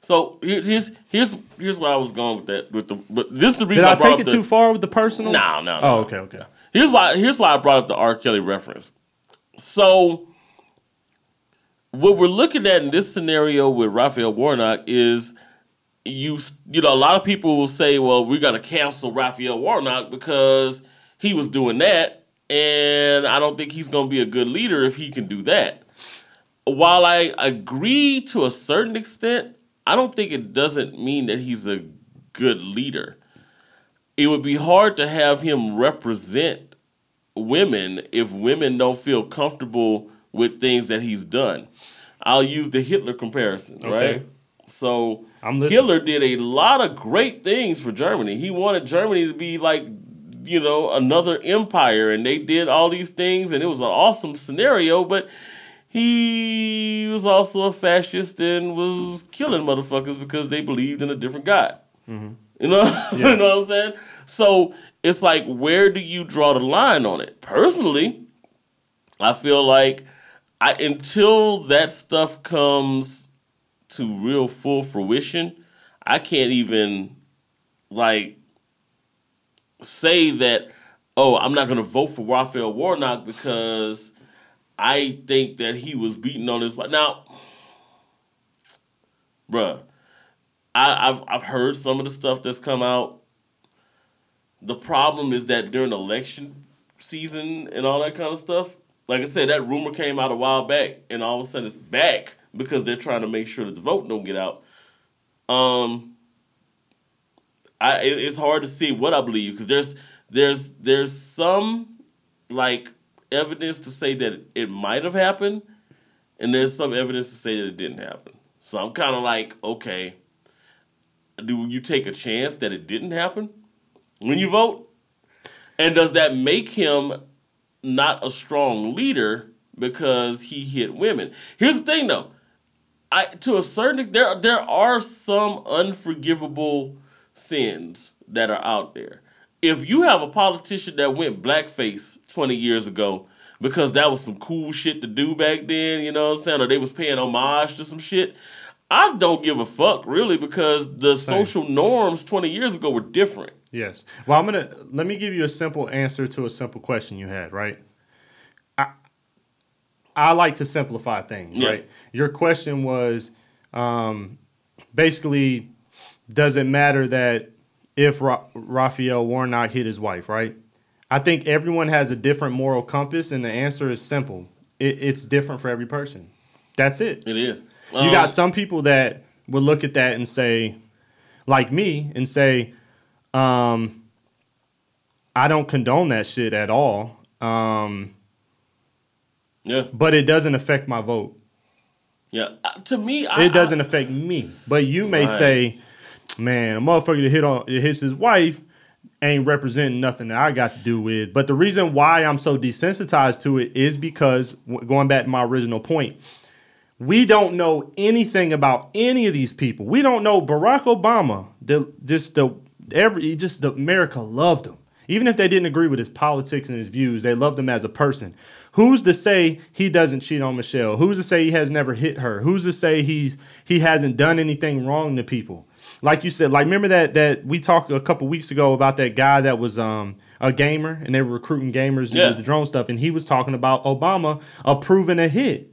so here's here's here's where I was going with that. With the but this is the Did reason I I, take it the, too far with the personal? No, no, no. Oh, okay, okay. Here's why. Here's why I brought up the R. Kelly reference. So, what we're looking at in this scenario with Raphael Warnock is you. You know, a lot of people will say, "Well, we got to cancel Raphael Warnock because he was doing that, and I don't think he's going to be a good leader if he can do that." While I agree to a certain extent, I don't think it doesn't mean that he's a good leader it would be hard to have him represent women if women don't feel comfortable with things that he's done. I'll use the Hitler comparison, Okay. right? So. Hitler did a lot of great things for Germany. He wanted Germany to be like, you know, another empire, and they did all these things, and it was an awesome scenario, but he was also a fascist and was killing motherfuckers because they believed in a different God. Mm-hmm. You know, you know what I'm saying? So it's like, where do you draw the line on it? Personally, I feel like I until that stuff comes to real full fruition, I can't even like say that. Oh, I'm not going to vote for Raphael Warnock because I think that he was beaten on his. Now, bruh, I, I've I've heard some of the stuff that's come out. The problem is that during election season and all that kind of stuff, like I said, that rumor came out a while back, and all of a sudden it's back because they're trying to make sure that the vote don't get out. Um, I it, it's hard to see what I believe because there's there's there's some like evidence to say that it might have happened, and there's some evidence to say that it didn't happen. So I'm kind of like, okay, do you take a chance that it didn't happen when you vote? And does that make him not a strong leader because he hit women? Here's the thing, though. I to a certain there there are some unforgivable sins that are out there. If you have a politician that went blackface 20 years ago because that was some cool shit to do back then, you know what I'm saying, or they was paying homage to some shit, I don't give a fuck really because the social norms 20 years ago were different. Yes. Well, I'm gonna let me give you a simple answer to a simple question you had. Right. I I like to simplify things. Yeah. Right. Your question was, um, basically, does it matter that if Ra- Raphael Warnock hit his wife? Right. I think everyone has a different moral compass, and the answer is simple. It, it's different for every person. That's it. It is. You Um, got some people that would look at that and say, like me, and say, um, I don't condone that shit at all. Um, Yeah. but it doesn't affect my vote. Yeah. Uh, to me, I, It doesn't affect me. But you may Right. say, man, a motherfucker that hit on that hits his wife ain't representing nothing that I got to do with. But the reason why I'm so desensitized to it is because going back to my original point, we don't know anything about any of these people. We don't know Barack Obama. The just the every just the America loved him. Even if they didn't agree with his politics and his views, they loved him as a person. Who's to say he doesn't cheat on Michelle? Who's to say he has never hit her? Who's to say he's he hasn't done anything wrong to people? like you said, like remember that that we talked a couple weeks ago about that guy that was um a gamer and they were recruiting gamers to Yeah. do the drone stuff, and he was talking about Obama approving a hit.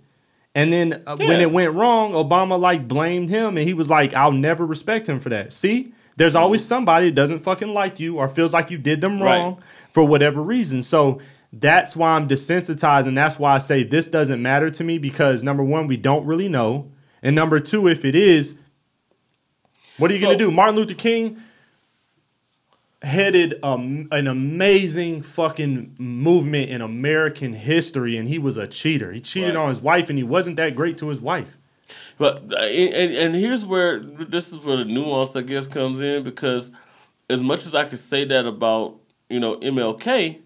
And then uh, when it went wrong, Obama like blamed him, and he was like, "I'll never respect him for that." See, there's always somebody that doesn't fucking like you or feels like you did them Right. wrong for whatever reason. So that's why I'm desensitized, and that's why I say this doesn't matter to me because number one, we don't really know, and number two, if it is, what are you So- gonna do? Martin Luther King headed um, an amazing fucking movement in American history, and he was a cheater. He cheated Right. on his wife, and he wasn't that great to his wife. But uh, and, and here's where this is where the nuance I guess comes in because as much as I could say that about you know MLK,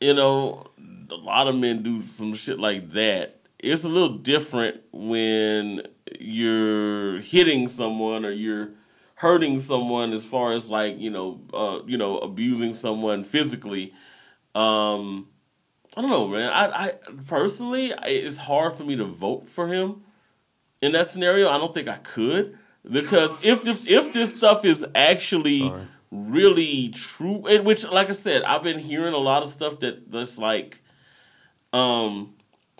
you know a lot of men do some shit like that. It's a little different when you're hitting someone or you're hurting someone as far as like you know uh, you know abusing someone physically. Um, I don't know, man. I, I personally, it's hard for me to vote for him in that scenario. I don't think I could because if this if this stuff is actually Sorry. Really true, and which, like I said, I've been hearing a lot of stuff that that's like, um,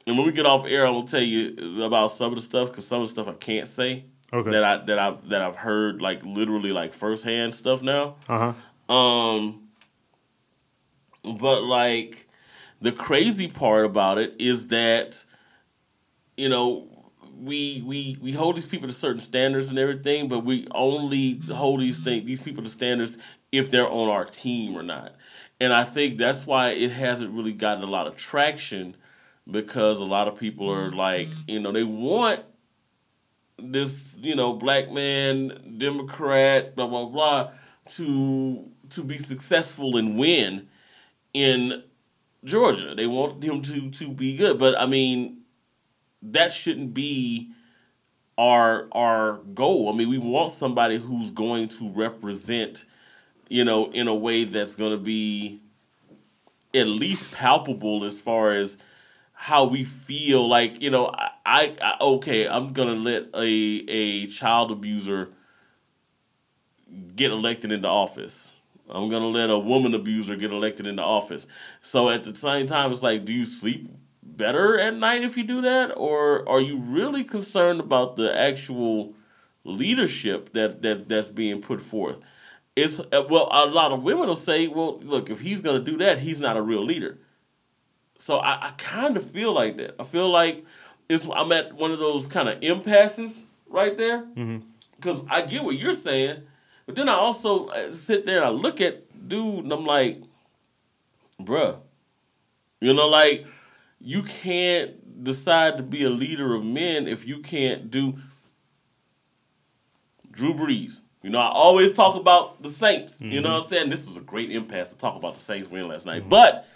and when we get off air, I'm gonna tell you about some of the stuff because some of the stuff I can't say Okay. that I that I've that I've heard like literally like firsthand stuff now. Uh huh. Um, but like the crazy part about it is that you know we we we hold these people to certain standards and everything, but we only hold these things these people to standards if they're on our team or not. And I think that's why it hasn't really gotten a lot of traction because a lot of people are like, you know, they want this, you know, black man, Democrat, blah blah blah, to to be successful and win in Georgia. They want him to to be good, but I mean, that shouldn't be our our goal. I mean, we want somebody who's going to represent, you know, in a way that's going to be at least palpable as far as how we feel. Like you know I, I, okay i'm gonna let a a child abuser get elected into office. I'm gonna let a woman abuser get elected into office. So at the same time it's like do you sleep better at night if you do that? Or are you really concerned about the actual leadership that, that that's being put forth? It's uh, well a lot of women will say well look if he's gonna do that he's not a real leader. So I, I kind of feel like that. I feel like it's I'm at one of those kind of impasses right there. Because I get what you're saying, but then I also uh, sit there and I look at dude and I'm like, bruh, you know, like you can't decide to be a leader of men if you can't do Drew Brees. You know, I always talk about the Saints. You know mm-hmm. what I'm saying? This was a great impasse to talk about the Saints win last night. But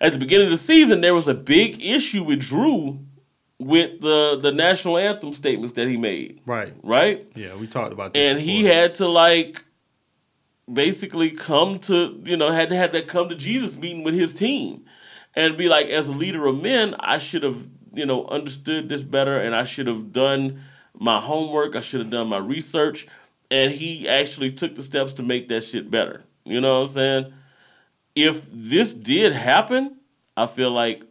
at the beginning of the season, there was a big issue with Drew with the the national anthem statements that he made, Right. right? Yeah, we talked about this. And he had to like basically come to you know had to have that come to Jesus meeting with his team and be like, as a leader of men, I should have you know understood this better, and I should have done my homework. I should have done my research, and he actually took the steps to make that shit better. You know what I'm saying? If this did happen, I feel like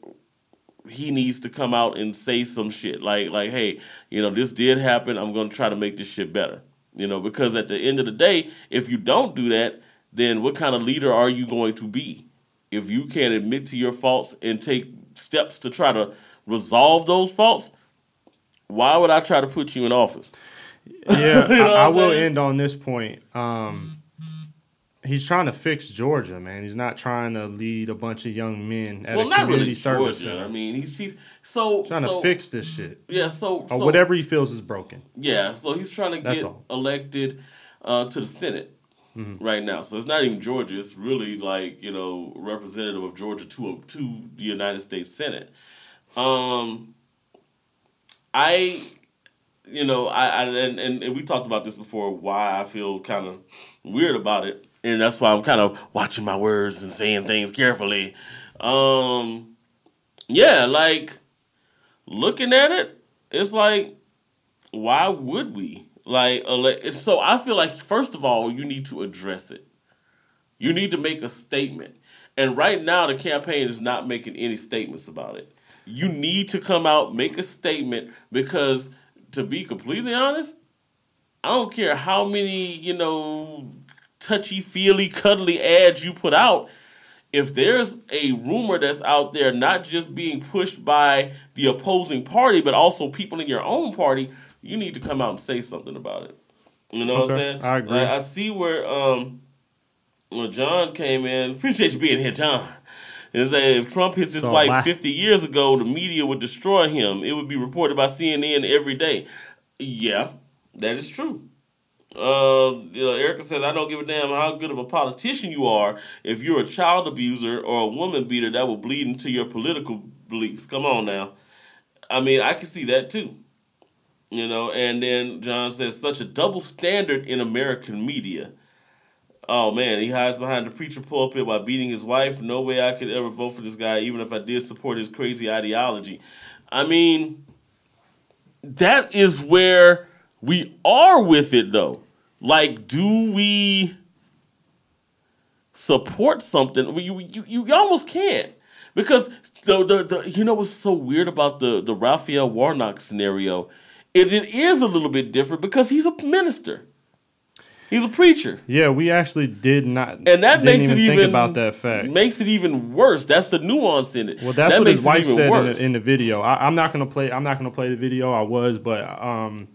he needs to come out and say some shit like like hey you know this did happen i'm going to try to make this shit better you know because at the end of the day if you don't do that then what kind of leader are you going to be if you can't admit to your faults and take steps to try to resolve those faults why would i try to put you in office Yeah, You know I, I will end on this point. Um, he's trying to fix Georgia, man. He's not trying to lead a bunch of young men at well a not community really service Georgia. i mean he's he's so Trying so, to fix this shit yeah so, or so whatever he feels is broken. Yeah, so he's trying to That's get all. elected uh, to the Senate Mm-hmm. right now. So it's not even Georgia; it's really like you know representative of Georgia to to the United States Senate. Um, I, you know, I, I and, and and we talked about this before. Why I feel kind of weird about it, and that's why I'm kind of watching my words and saying things carefully. Um, yeah, like looking at it, it's like why would we? Like, so I feel like first of all, you need to address it. You need to make a statement. And right now, the campaign is not making any statements about it. You need to come out, make a statement, because to be completely honest, I don't care how many, you know, touchy feely, cuddly ads you put out. If there's a rumor that's out there, not just being pushed by the opposing party, but also people in your own party, you need to come out and say something about it. You know what I'm saying? I agree. Like, I see where um when John came in. Appreciate you being here, John. And say if Trump hits his So wife my- 50 years ago, the media would destroy him. It would be reported by CNN every day. Yeah, that is true. Uh, you know, Erica says, I don't give a damn how good of a politician you are. If you're a child abuser or a woman beater, that will bleed into your political beliefs. Come on now. I mean, I can see that too. You know, and then John says, such a double standard in American media. Oh man, he hides behind the preacher pulpit while beating his wife. No way I could ever vote for this guy, even if I did support his crazy ideology. I mean, that is where we are with it though. Like, do we support something? You, you, you almost can't. Because the, the, the you know what's so weird about the, the Raphael Warnock scenario is it is a little bit different because he's a minister. He's a preacher. Yeah, we actually did not. And that didn't makes even it think even about that fact. Makes it even worse. That's the nuance in it. Well, that's That what his it wife said in the, in the video. I, I'm not gonna play. I'm not gonna play the video. I was, but um,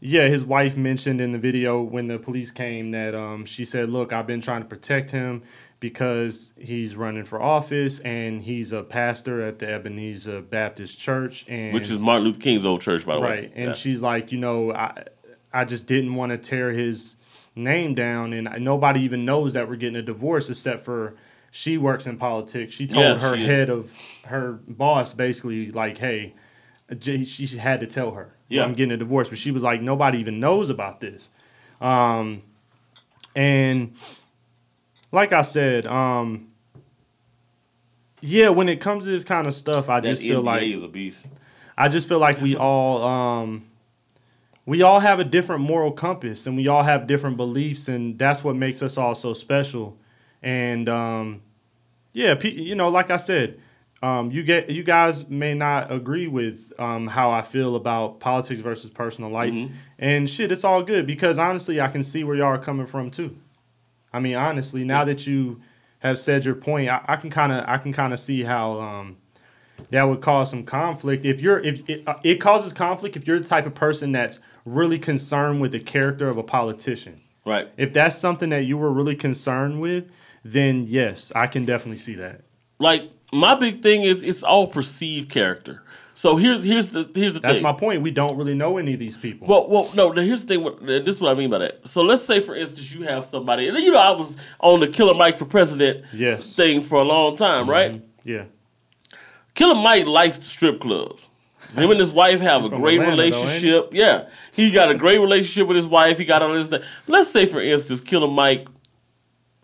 yeah, his wife mentioned in the video when the police came that um, she said, "Look, I've been trying to protect him because he's running for office and he's a pastor at the Ebenezer Baptist Church, and Which is Martin Luther King's old church, by the way. right." And Yeah. she's like, you know, I I just didn't want to tear his name down, and nobody even knows that we're getting a divorce except for. She works in politics. She told Yeah, her she head of her boss basically like, "Hey, she had to tell her, Yeah. I'm getting a divorce." But she was like, "Nobody even knows about this." Um, and like I said, um, yeah, when it comes to this kind of stuff, I that just feel NBA like is a beast. I just feel like we all um we all have a different moral compass and we all have different beliefs and that's what makes us all so special. And um yeah, you know, like I said, um you get you guys may not agree with um how I feel about politics versus personal life. Mhm. And shit, it's all good because honestly, I can see where y'all are coming from too. I mean, honestly, now that you have said your point, I, I can kind of I can kind of see how um that would cause some conflict if you're if it, uh, it causes conflict if you're the type of person that's really concerned with the character of a politician Right. if that's something that you were really concerned with then yes i can definitely see that Like my big thing is it's all perceived character. So here's here's the here's the that's thing. my point we don't really know any of these people Well, well, no. Here's the thing. This is what I mean by that. So let's say, for instance, you have somebody, and you know, I was on the Killer Mike for President yes thing for a long time, right? yeah Killer Mike likes the strip clubs. Him and his wife have a great Atlanta, though, relationship. yeah, he got a great relationship with his wife. He got all this. Thing. Let's say, for instance, Killer Mike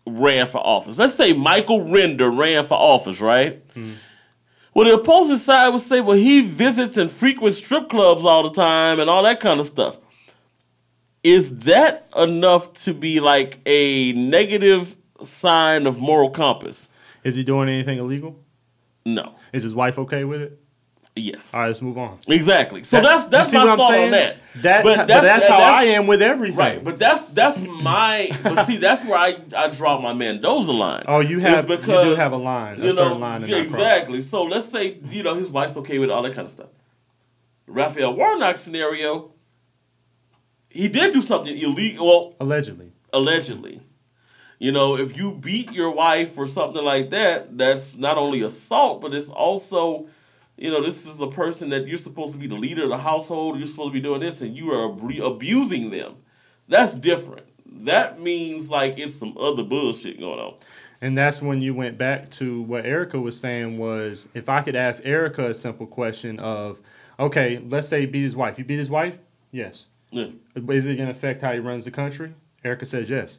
ran for office. Let's say Michael Render ran for office, right? Hmm. Well, the opposing side would say, well, he visits and frequents strip clubs all the time and all that kind of stuff. Is that enough to be like a negative sign of moral compass? is he doing anything illegal No. is his wife okay with it Yes. all right let's move on Exactly. So That- that's that's my thought saying? on that. that's, But but that's- that's, how that's- i am with everything Right, but that's that's my. but see, that's where I, I draw my Mendoza line. Oh, you have- you do have a line, a you certain know, line in that cross. exactly. So let's say you know his wife's okay with all that kind of stuff. Raphael Warnock scenario. He did do something illegal. Well, allegedly allegedly. You know, if you beat your wife or something like that, that's not only assault, but it's also, you know, this is a person that you're supposed to be the leader of the household. You're supposed to be doing this, and you are abu- abusing them. That's different. That means like it's some other bullshit going on. And that's when you went back to what Erica was saying was if I could ask Erica a simple question of, okay, let's say he beat his wife. You beat his wife? Yes. Yeah, Is it going to affect how he runs the country? Erica says yes.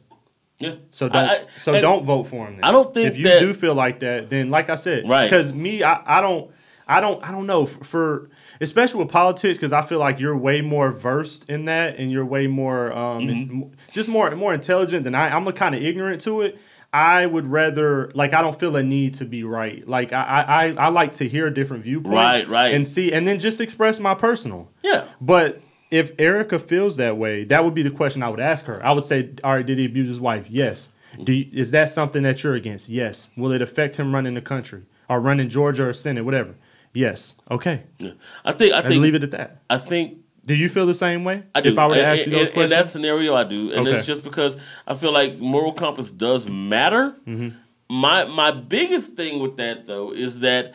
yeah. So don't I- I- so don't vote for him. Then. I don't think if you that- do feel like that, then like I said, Right. Because me, I, I don't I don't I don't know for, for especially with politics because I feel like you're way more versed in that and you're way more um in- just more more intelligent than I. I'm kind of ignorant to it. I would rather like I don't feel a need to be right. Like I I, I- I like to hear different viewpoints, Right, right. and see and then just express my personal. Yeah. But if Erica feels that way, that would be the question I would ask her. I would say, all right, did he abuse his wife? Yes. Do you, is that something that you're against? Yes. Will it affect him running the country or running Georgia or Senate, whatever? Yes. Okay. yeah. I think I And think leave it at that. I think Do you feel the same way? I do. If I were to In- ask you those in, questions, in that scenario, I do, and it's just because I feel like moral compass does matter. Mm-hmm. My my biggest thing with that though is that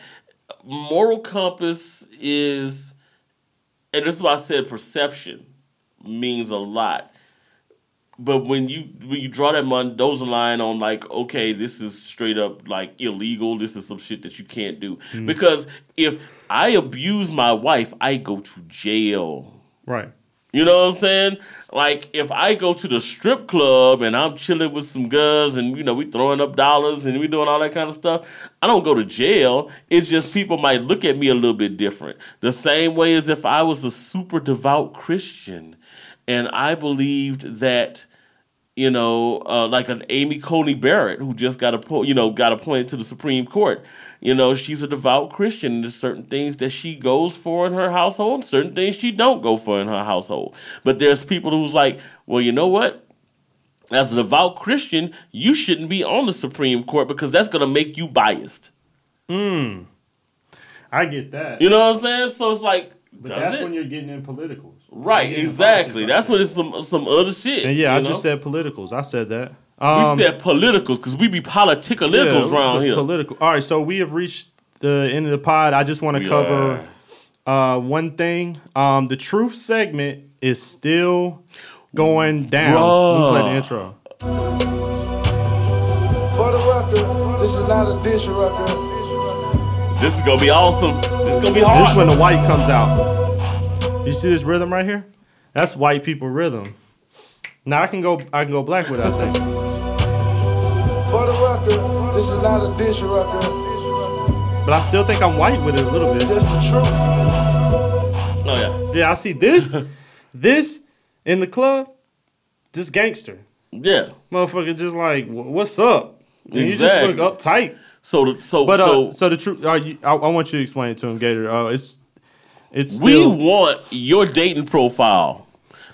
moral compass is, and this is why I said perception means a lot. But when you when you draw that Mendoza line on like, okay, this is straight up like illegal. This is some shit that you can't do. Mm-hmm. Because if I abuse my wife, I go to jail. right? You know what I'm saying? Like if I go to the strip club and I'm chilling with some girls and you know we throwing up dollars and we doing all that kind of stuff, I don't go to jail. It's just people might look at me a little bit different. The same way as if I was a super devout Christian and I believed that you know, uh, like an Amy Coney Barrett who just got appo- you know got appointed to the Supreme Court. You know, she's a devout Christian. and There's certain things that she goes for in her household, certain things she don't go for in her household. But there's people who's like, well, you know what? As a devout Christian, you shouldn't be on the Supreme Court because that's going to make you biased. Hmm. I get that. You know what I'm saying? So it's like, but that's it? when you're getting in politicals. Right, You're getting in exactly. That's what it's some some other shit. And yeah, I you just said politicals. I said that. we Um, said politicals because we be politicals yeah, around here. Political. All right, so we have reached the end of the pod. I just want to cover uh, one thing. Um, the truth segment is still going down. Let me play the intro. For the record, this is not a dish record. This is gonna be awesome. This is gonna be hard. is when the white comes out. You see this rhythm right here? That's white people rhythm. Now I can go. I can go black with that thing. For the record, this is not a dish record. But I still think I'm white with it a little bit. Just the truth. oh yeah, Yeah, I see this. this in the club. This gangster. yeah. Motherfucker just like, what's up? And you just look Exactly. uptight. So the, so But uh, so, so, the truth, uh, I, I want you to explain it to him, Gator. Uh, it's it's we want your dating profile.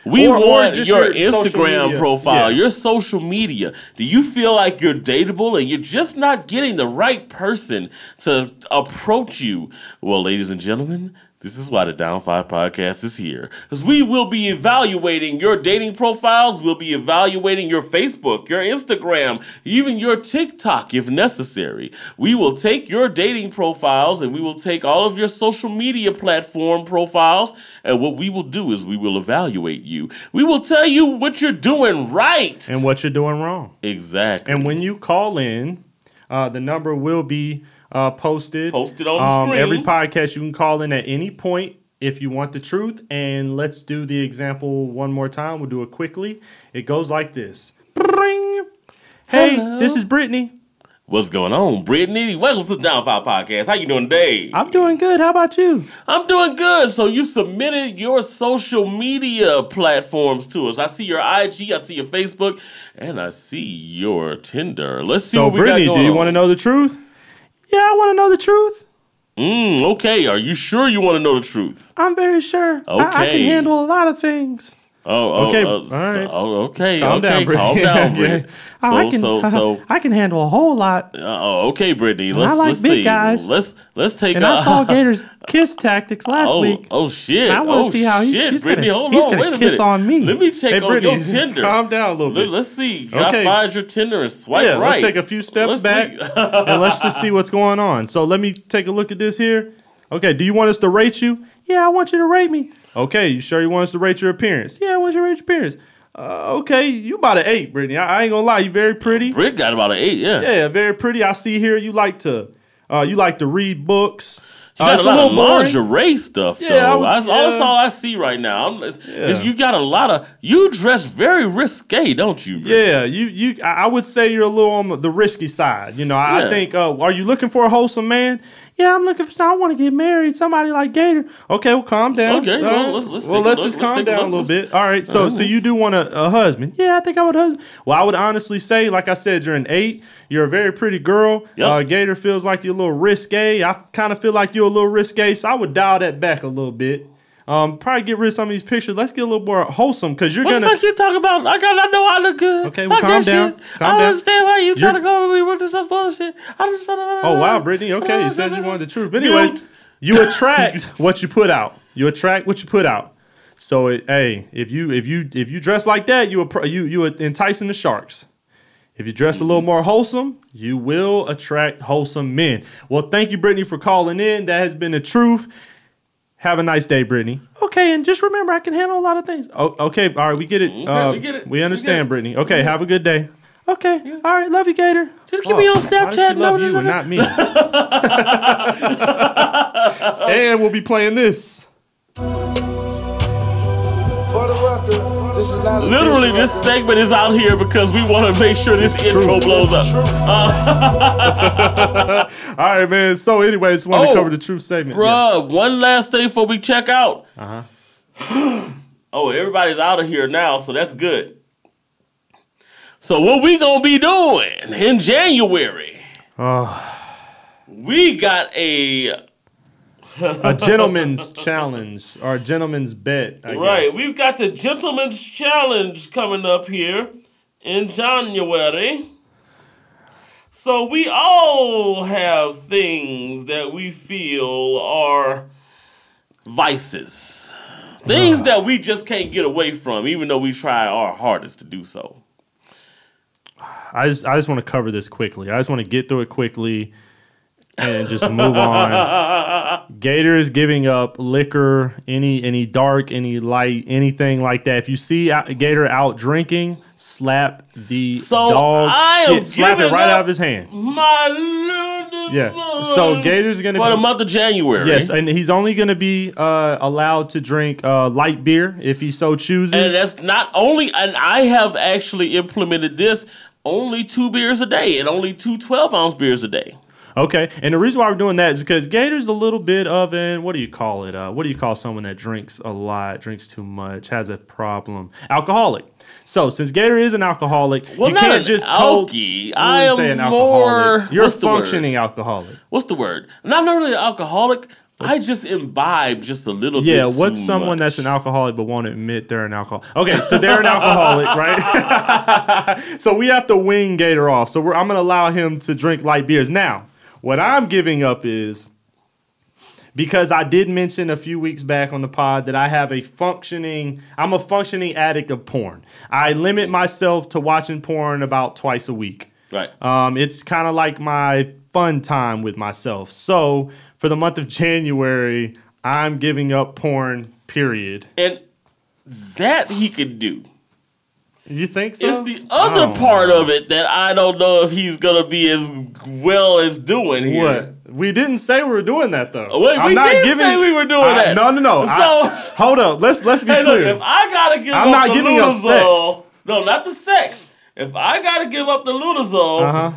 We Or- or want just your, your Instagram profile, Yeah. your social media. Do you feel like you're dateable and you're just not getting the right person to approach you? Well, ladies and gentlemen, this is why the Down Five Podcast is here. Because we will be evaluating your dating profiles, we'll be evaluating your Facebook, your Instagram, even your TikTok if necessary. We will take your dating profiles and we will take all of your social media platform profiles, and what we will do is we will evaluate you. We will tell you what you're doing right. and what you're doing wrong. Exactly. And when you call in, uh, the number will be uh, posted. Posted on the um, screen. Every podcast you can call in at any point if you want the truth. And let's do the example one more time. We'll do it quickly. It goes like this. Bring. Hey, Hello. this is Brittany. What's going on, Brittany? Welcome to the Down Five Podcast. How you doing today? I'm doing good. How about you? I'm doing good. So you submitted your social media platforms to us. I see your IG, I see your Facebook, and I see your Tinder. Let's see So, what we Brittany, got do you on. want to know the truth? Yeah, I want to know the truth. Mm, okay. Are you sure you want to know the truth? I'm very sure. I, I can handle a lot of things. Oh, oh, Okay, uh, all right. oh, okay, Calm okay, down, Brittany. calm down, Yeah. Brittany. Oh, So, I can, so, so, I can handle a whole lot. uh, oh, okay, Brittany. Let's like let's big see. guys. Let's let's take. And a, I saw Gator's kiss tactics last oh, week. oh shit! I wanna oh, see how he- shit, he's Brittany. gonna- hold he's on, gonna wait a kiss minute. on me. Let me check Hey, on Brittany, your Tinder. calm down a little bit. Let, us see. Can Okay. I find your Tinder and swipe yeah, right? let's take a few steps Let's back and let's just see what's going on. So let me take a look at this here. Okay, do you want us to rate you? Yeah, I want you to rate me. Okay, you sure you want us to rate your appearance? Yeah, I want you to rate your appearance. Uh, okay, you about an eight, Brittany. I, I ain't gonna lie, you very pretty. Britt got about an eight. Yeah. Yeah, very pretty. I see here you like to uh, you like to read books. You Uh, got it's a a lot of little boring. lingerie stuff, Yeah, though. I would- that's, all, that's all I see right now. I'm, it's, it's- you got a lot of. You dress very risque, don't you? Bro? Yeah, you you. I I would say you're a little on the risky side. You know, I, Yeah. I think. Uh, are you looking for a wholesome man? Yeah, I'm looking for. some- I want to get married. Somebody like Gator. Okay, well, calm down. Okay, well, right. let's- let's well, let's just Let's calm a down a little bit. All right, so so you do want a, a husband? Yeah, I think I would husband. Well, I would honestly say, like I said, you're an eight. You're a very pretty girl. Yep. Uh, Gator feels like you're a little risque. I kind of feel like you're a little risque, so I would dial that back a little bit. Um, probably get rid of some of these pictures. Let's get a little more wholesome because you're What gonna. What the fuck you talking about? I got. I know I look good. Okay, well, calm down. Shit. Calm I don't down. understand why you're trying to go with me with this bullshit. I just. Oh wow, Brittany. Okay, you said you wanted the truth. But anyways, Mute. you attract what you put out. You attract what you put out. So it, hey, if you if you if you dress like that, you you you are enticing the sharks. If you dress a little more wholesome, you will attract wholesome men. Well, thank you, Brittany, for calling in. That has been the truth. Have a nice day, Brittany. Okay, and just remember, I can handle a lot of things. Oh, okay, all right, we get it. Uh, we get it. We We understand, it. Brittany. Okay, have a good day. Okay, all right, love you, Gator. Just keep me on Why does she Snapchat. love No, you not me? and we'll be playing this. Literally, this segment is out here because we want to make sure this intro blows up. All right, man. So, anyways, want to Oh, cover the truth segment. Yeah. One last thing before we check out. Uh huh. oh, everybody's out of here now, so that's good. So what we gonna be doing in January? Oh. We got a A gentleman's challenge or a gentleman's bet. I right. guess. We've got the Gentleman's Challenge coming up here in January. So we all have things that we feel are vices. Things ah. that we just can't get away from, even though we try our hardest to do so. I just I just want to cover this quickly. I just want to get through it quickly and just move on. Gator is giving up liquor, any any dark, any light, anything like that. If you see Gator out drinking, slap the So, dog I shit, slap it right out of his hand. My Yeah. So Gator's gonna for be the month of January. Yes, and he's only going to be uh, allowed to drink uh, light beer if he so chooses. And that's not only, and I have actually implemented this only two beers a day and only two 12 ounce beers a day. Okay, and the reason why we're doing that is because Gator's a little bit of an what do you call it? Uh, what do you call someone that drinks a lot, drinks too much, has a problem? Alcoholic. So since Gator is an alcoholic, Well, you can't an just alky. I am say an more- alcoholic. You're a what's functioning alcoholic. What's the word? And I'm not really an alcoholic. I just imbibe just a little Yeah, bit. Yeah, what's someone much. that's an alcoholic but won't admit they're an alcoholic? Okay, so they're an alcoholic, right? so we have to wing Gator off. So we're, I'm going to allow him to drink light beers. Now, what I'm giving up is because I did mention a few weeks back on the pod that I have a functioning, I'm a functioning addict of porn. I limit myself to watching porn about twice a week. right? Um, it's kind of like my fun time with myself. So for the month of January, I'm giving up porn. Period. and that he could do. You think so? It's the other Oh. part of it that I don't know if he's gonna be as well as doing here. What? We didn't say we were doing that though. Wait, we did say we were doing I- that. No, no, no. So- I- hold up. Let's let's be Hey, look, clear. if I gotta give I'm up not the giving up sex. no, not the sex. If I gotta give up the Lunazul, uh huh.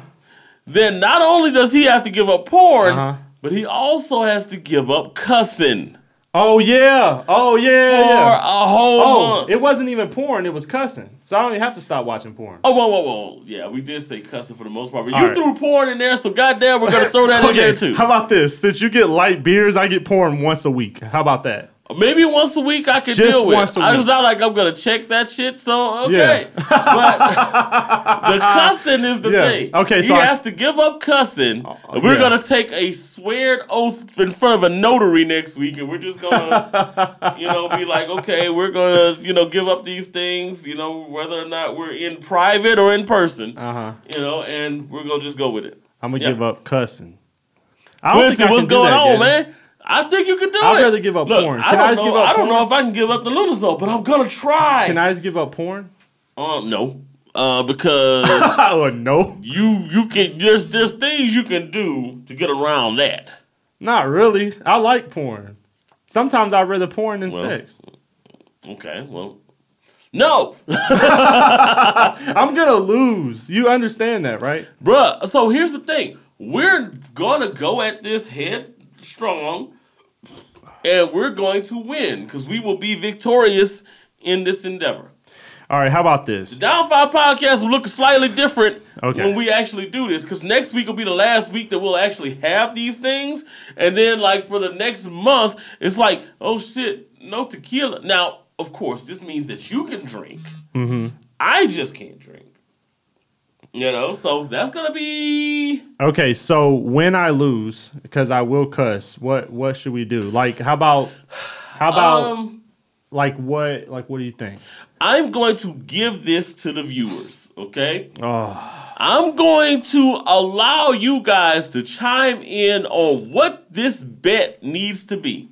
then not only does he have to give up porn, Uh-huh. but he also has to give up cussing Oh yeah. Oh yeah. for yeah. a whole Oh, month. it wasn't even porn. It was cussing. So I don't even have to stop watching porn. Oh, whoa, whoa, whoa. Yeah, we did say cussing for the most part, but All you right. threw porn in there, so goddamn, we're gonna throw that in there too. How about this? Since you get light beers, I get porn once a week. How about that? Maybe once a week I can Just deal with. once a I- It's not like I'm gonna check that shit. So okay, but the cussing is the Yeah. thing. Okay, so he I- has to give up cussing. and we're yeah. gonna take a sweared oath in front of a notary next week, and we're just gonna, you know, be like, okay, we're gonna, you know, give up these things, you know, whether or not we're in private or in person, Uh huh. you know, and we're gonna just go with it. I'm gonna Yeah. give up cussing. I don't Quincy, think I what's going on, man? I think you can do it. I'd rather give up Look, porn. I Can don't I just know. give up I don't porn? know if I can give up the little though, but I'm gonna try. Can I just give up porn? Um, no, uh, because oh no. you you can there's there's things you can do to get around that. Not really. I like porn. Sometimes I rather porn than Well. sex. Okay, well, no, I'm gonna lose. You understand that, right? bruh. So here's the thing: we're gonna go at this head strong, and we're going to win because we will be victorious in this endeavor. All right. How about this? The Down Five Podcast will look slightly different Okay. when we actually do this because next week will be the last week that we'll actually have these things. And then, like, for the next month, it's like, oh shit, no tequila. Now, of course, this means that you can drink. Mm-hmm. I just can't drink. You know, so that's to be. Okay. So when I lose, because I will cuss, what what should we do? Like, how about how about Um, like what like what do you think? I'm going to give this to the viewers, okay? Oh, I'm going to allow you guys to chime in on what this bet needs to be.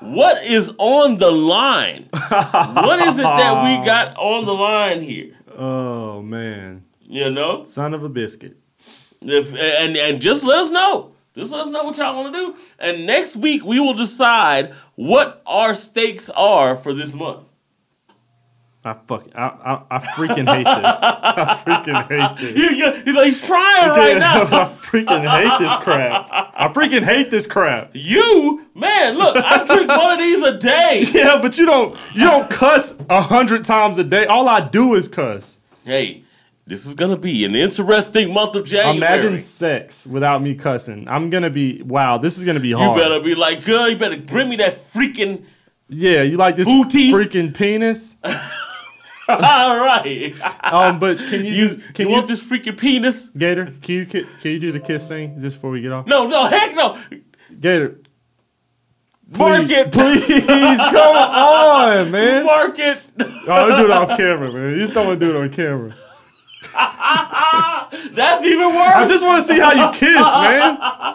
What is on the line? what is it that we got on the line here? oh man, You know, son of a biscuit. if and and just let us know. Just let us know what y'all want to do, and next week we will decide what our stakes are for this month. I fuck. I I, I freaking hate this. I freaking hate this. He- he- he's trying right now. I freaking hate this crap. I freaking hate this crap. You man, look, I drink one of these a day. Yeah, but you don't you don't cuss a hundred times a day. All I do is cuss. Hey, this is gonna be an interesting month of January. Imagine sex without me cussing. I'm gonna be wow. This is gonna be hard. you better be like, girl, you better bring me that freaking. yeah, you like this Booty. freaking penis? All right, Um, but can you, you can you you, want this freaking penis? Gator? Can you can you do the kiss thing just before we get off? No, no, heck no. Gator, Mark please, it, please come on, man. Mark it. Oh, don't do it off camera, man. You just don't want to do it on camera. That's even worse. I just want to see how you kiss, man.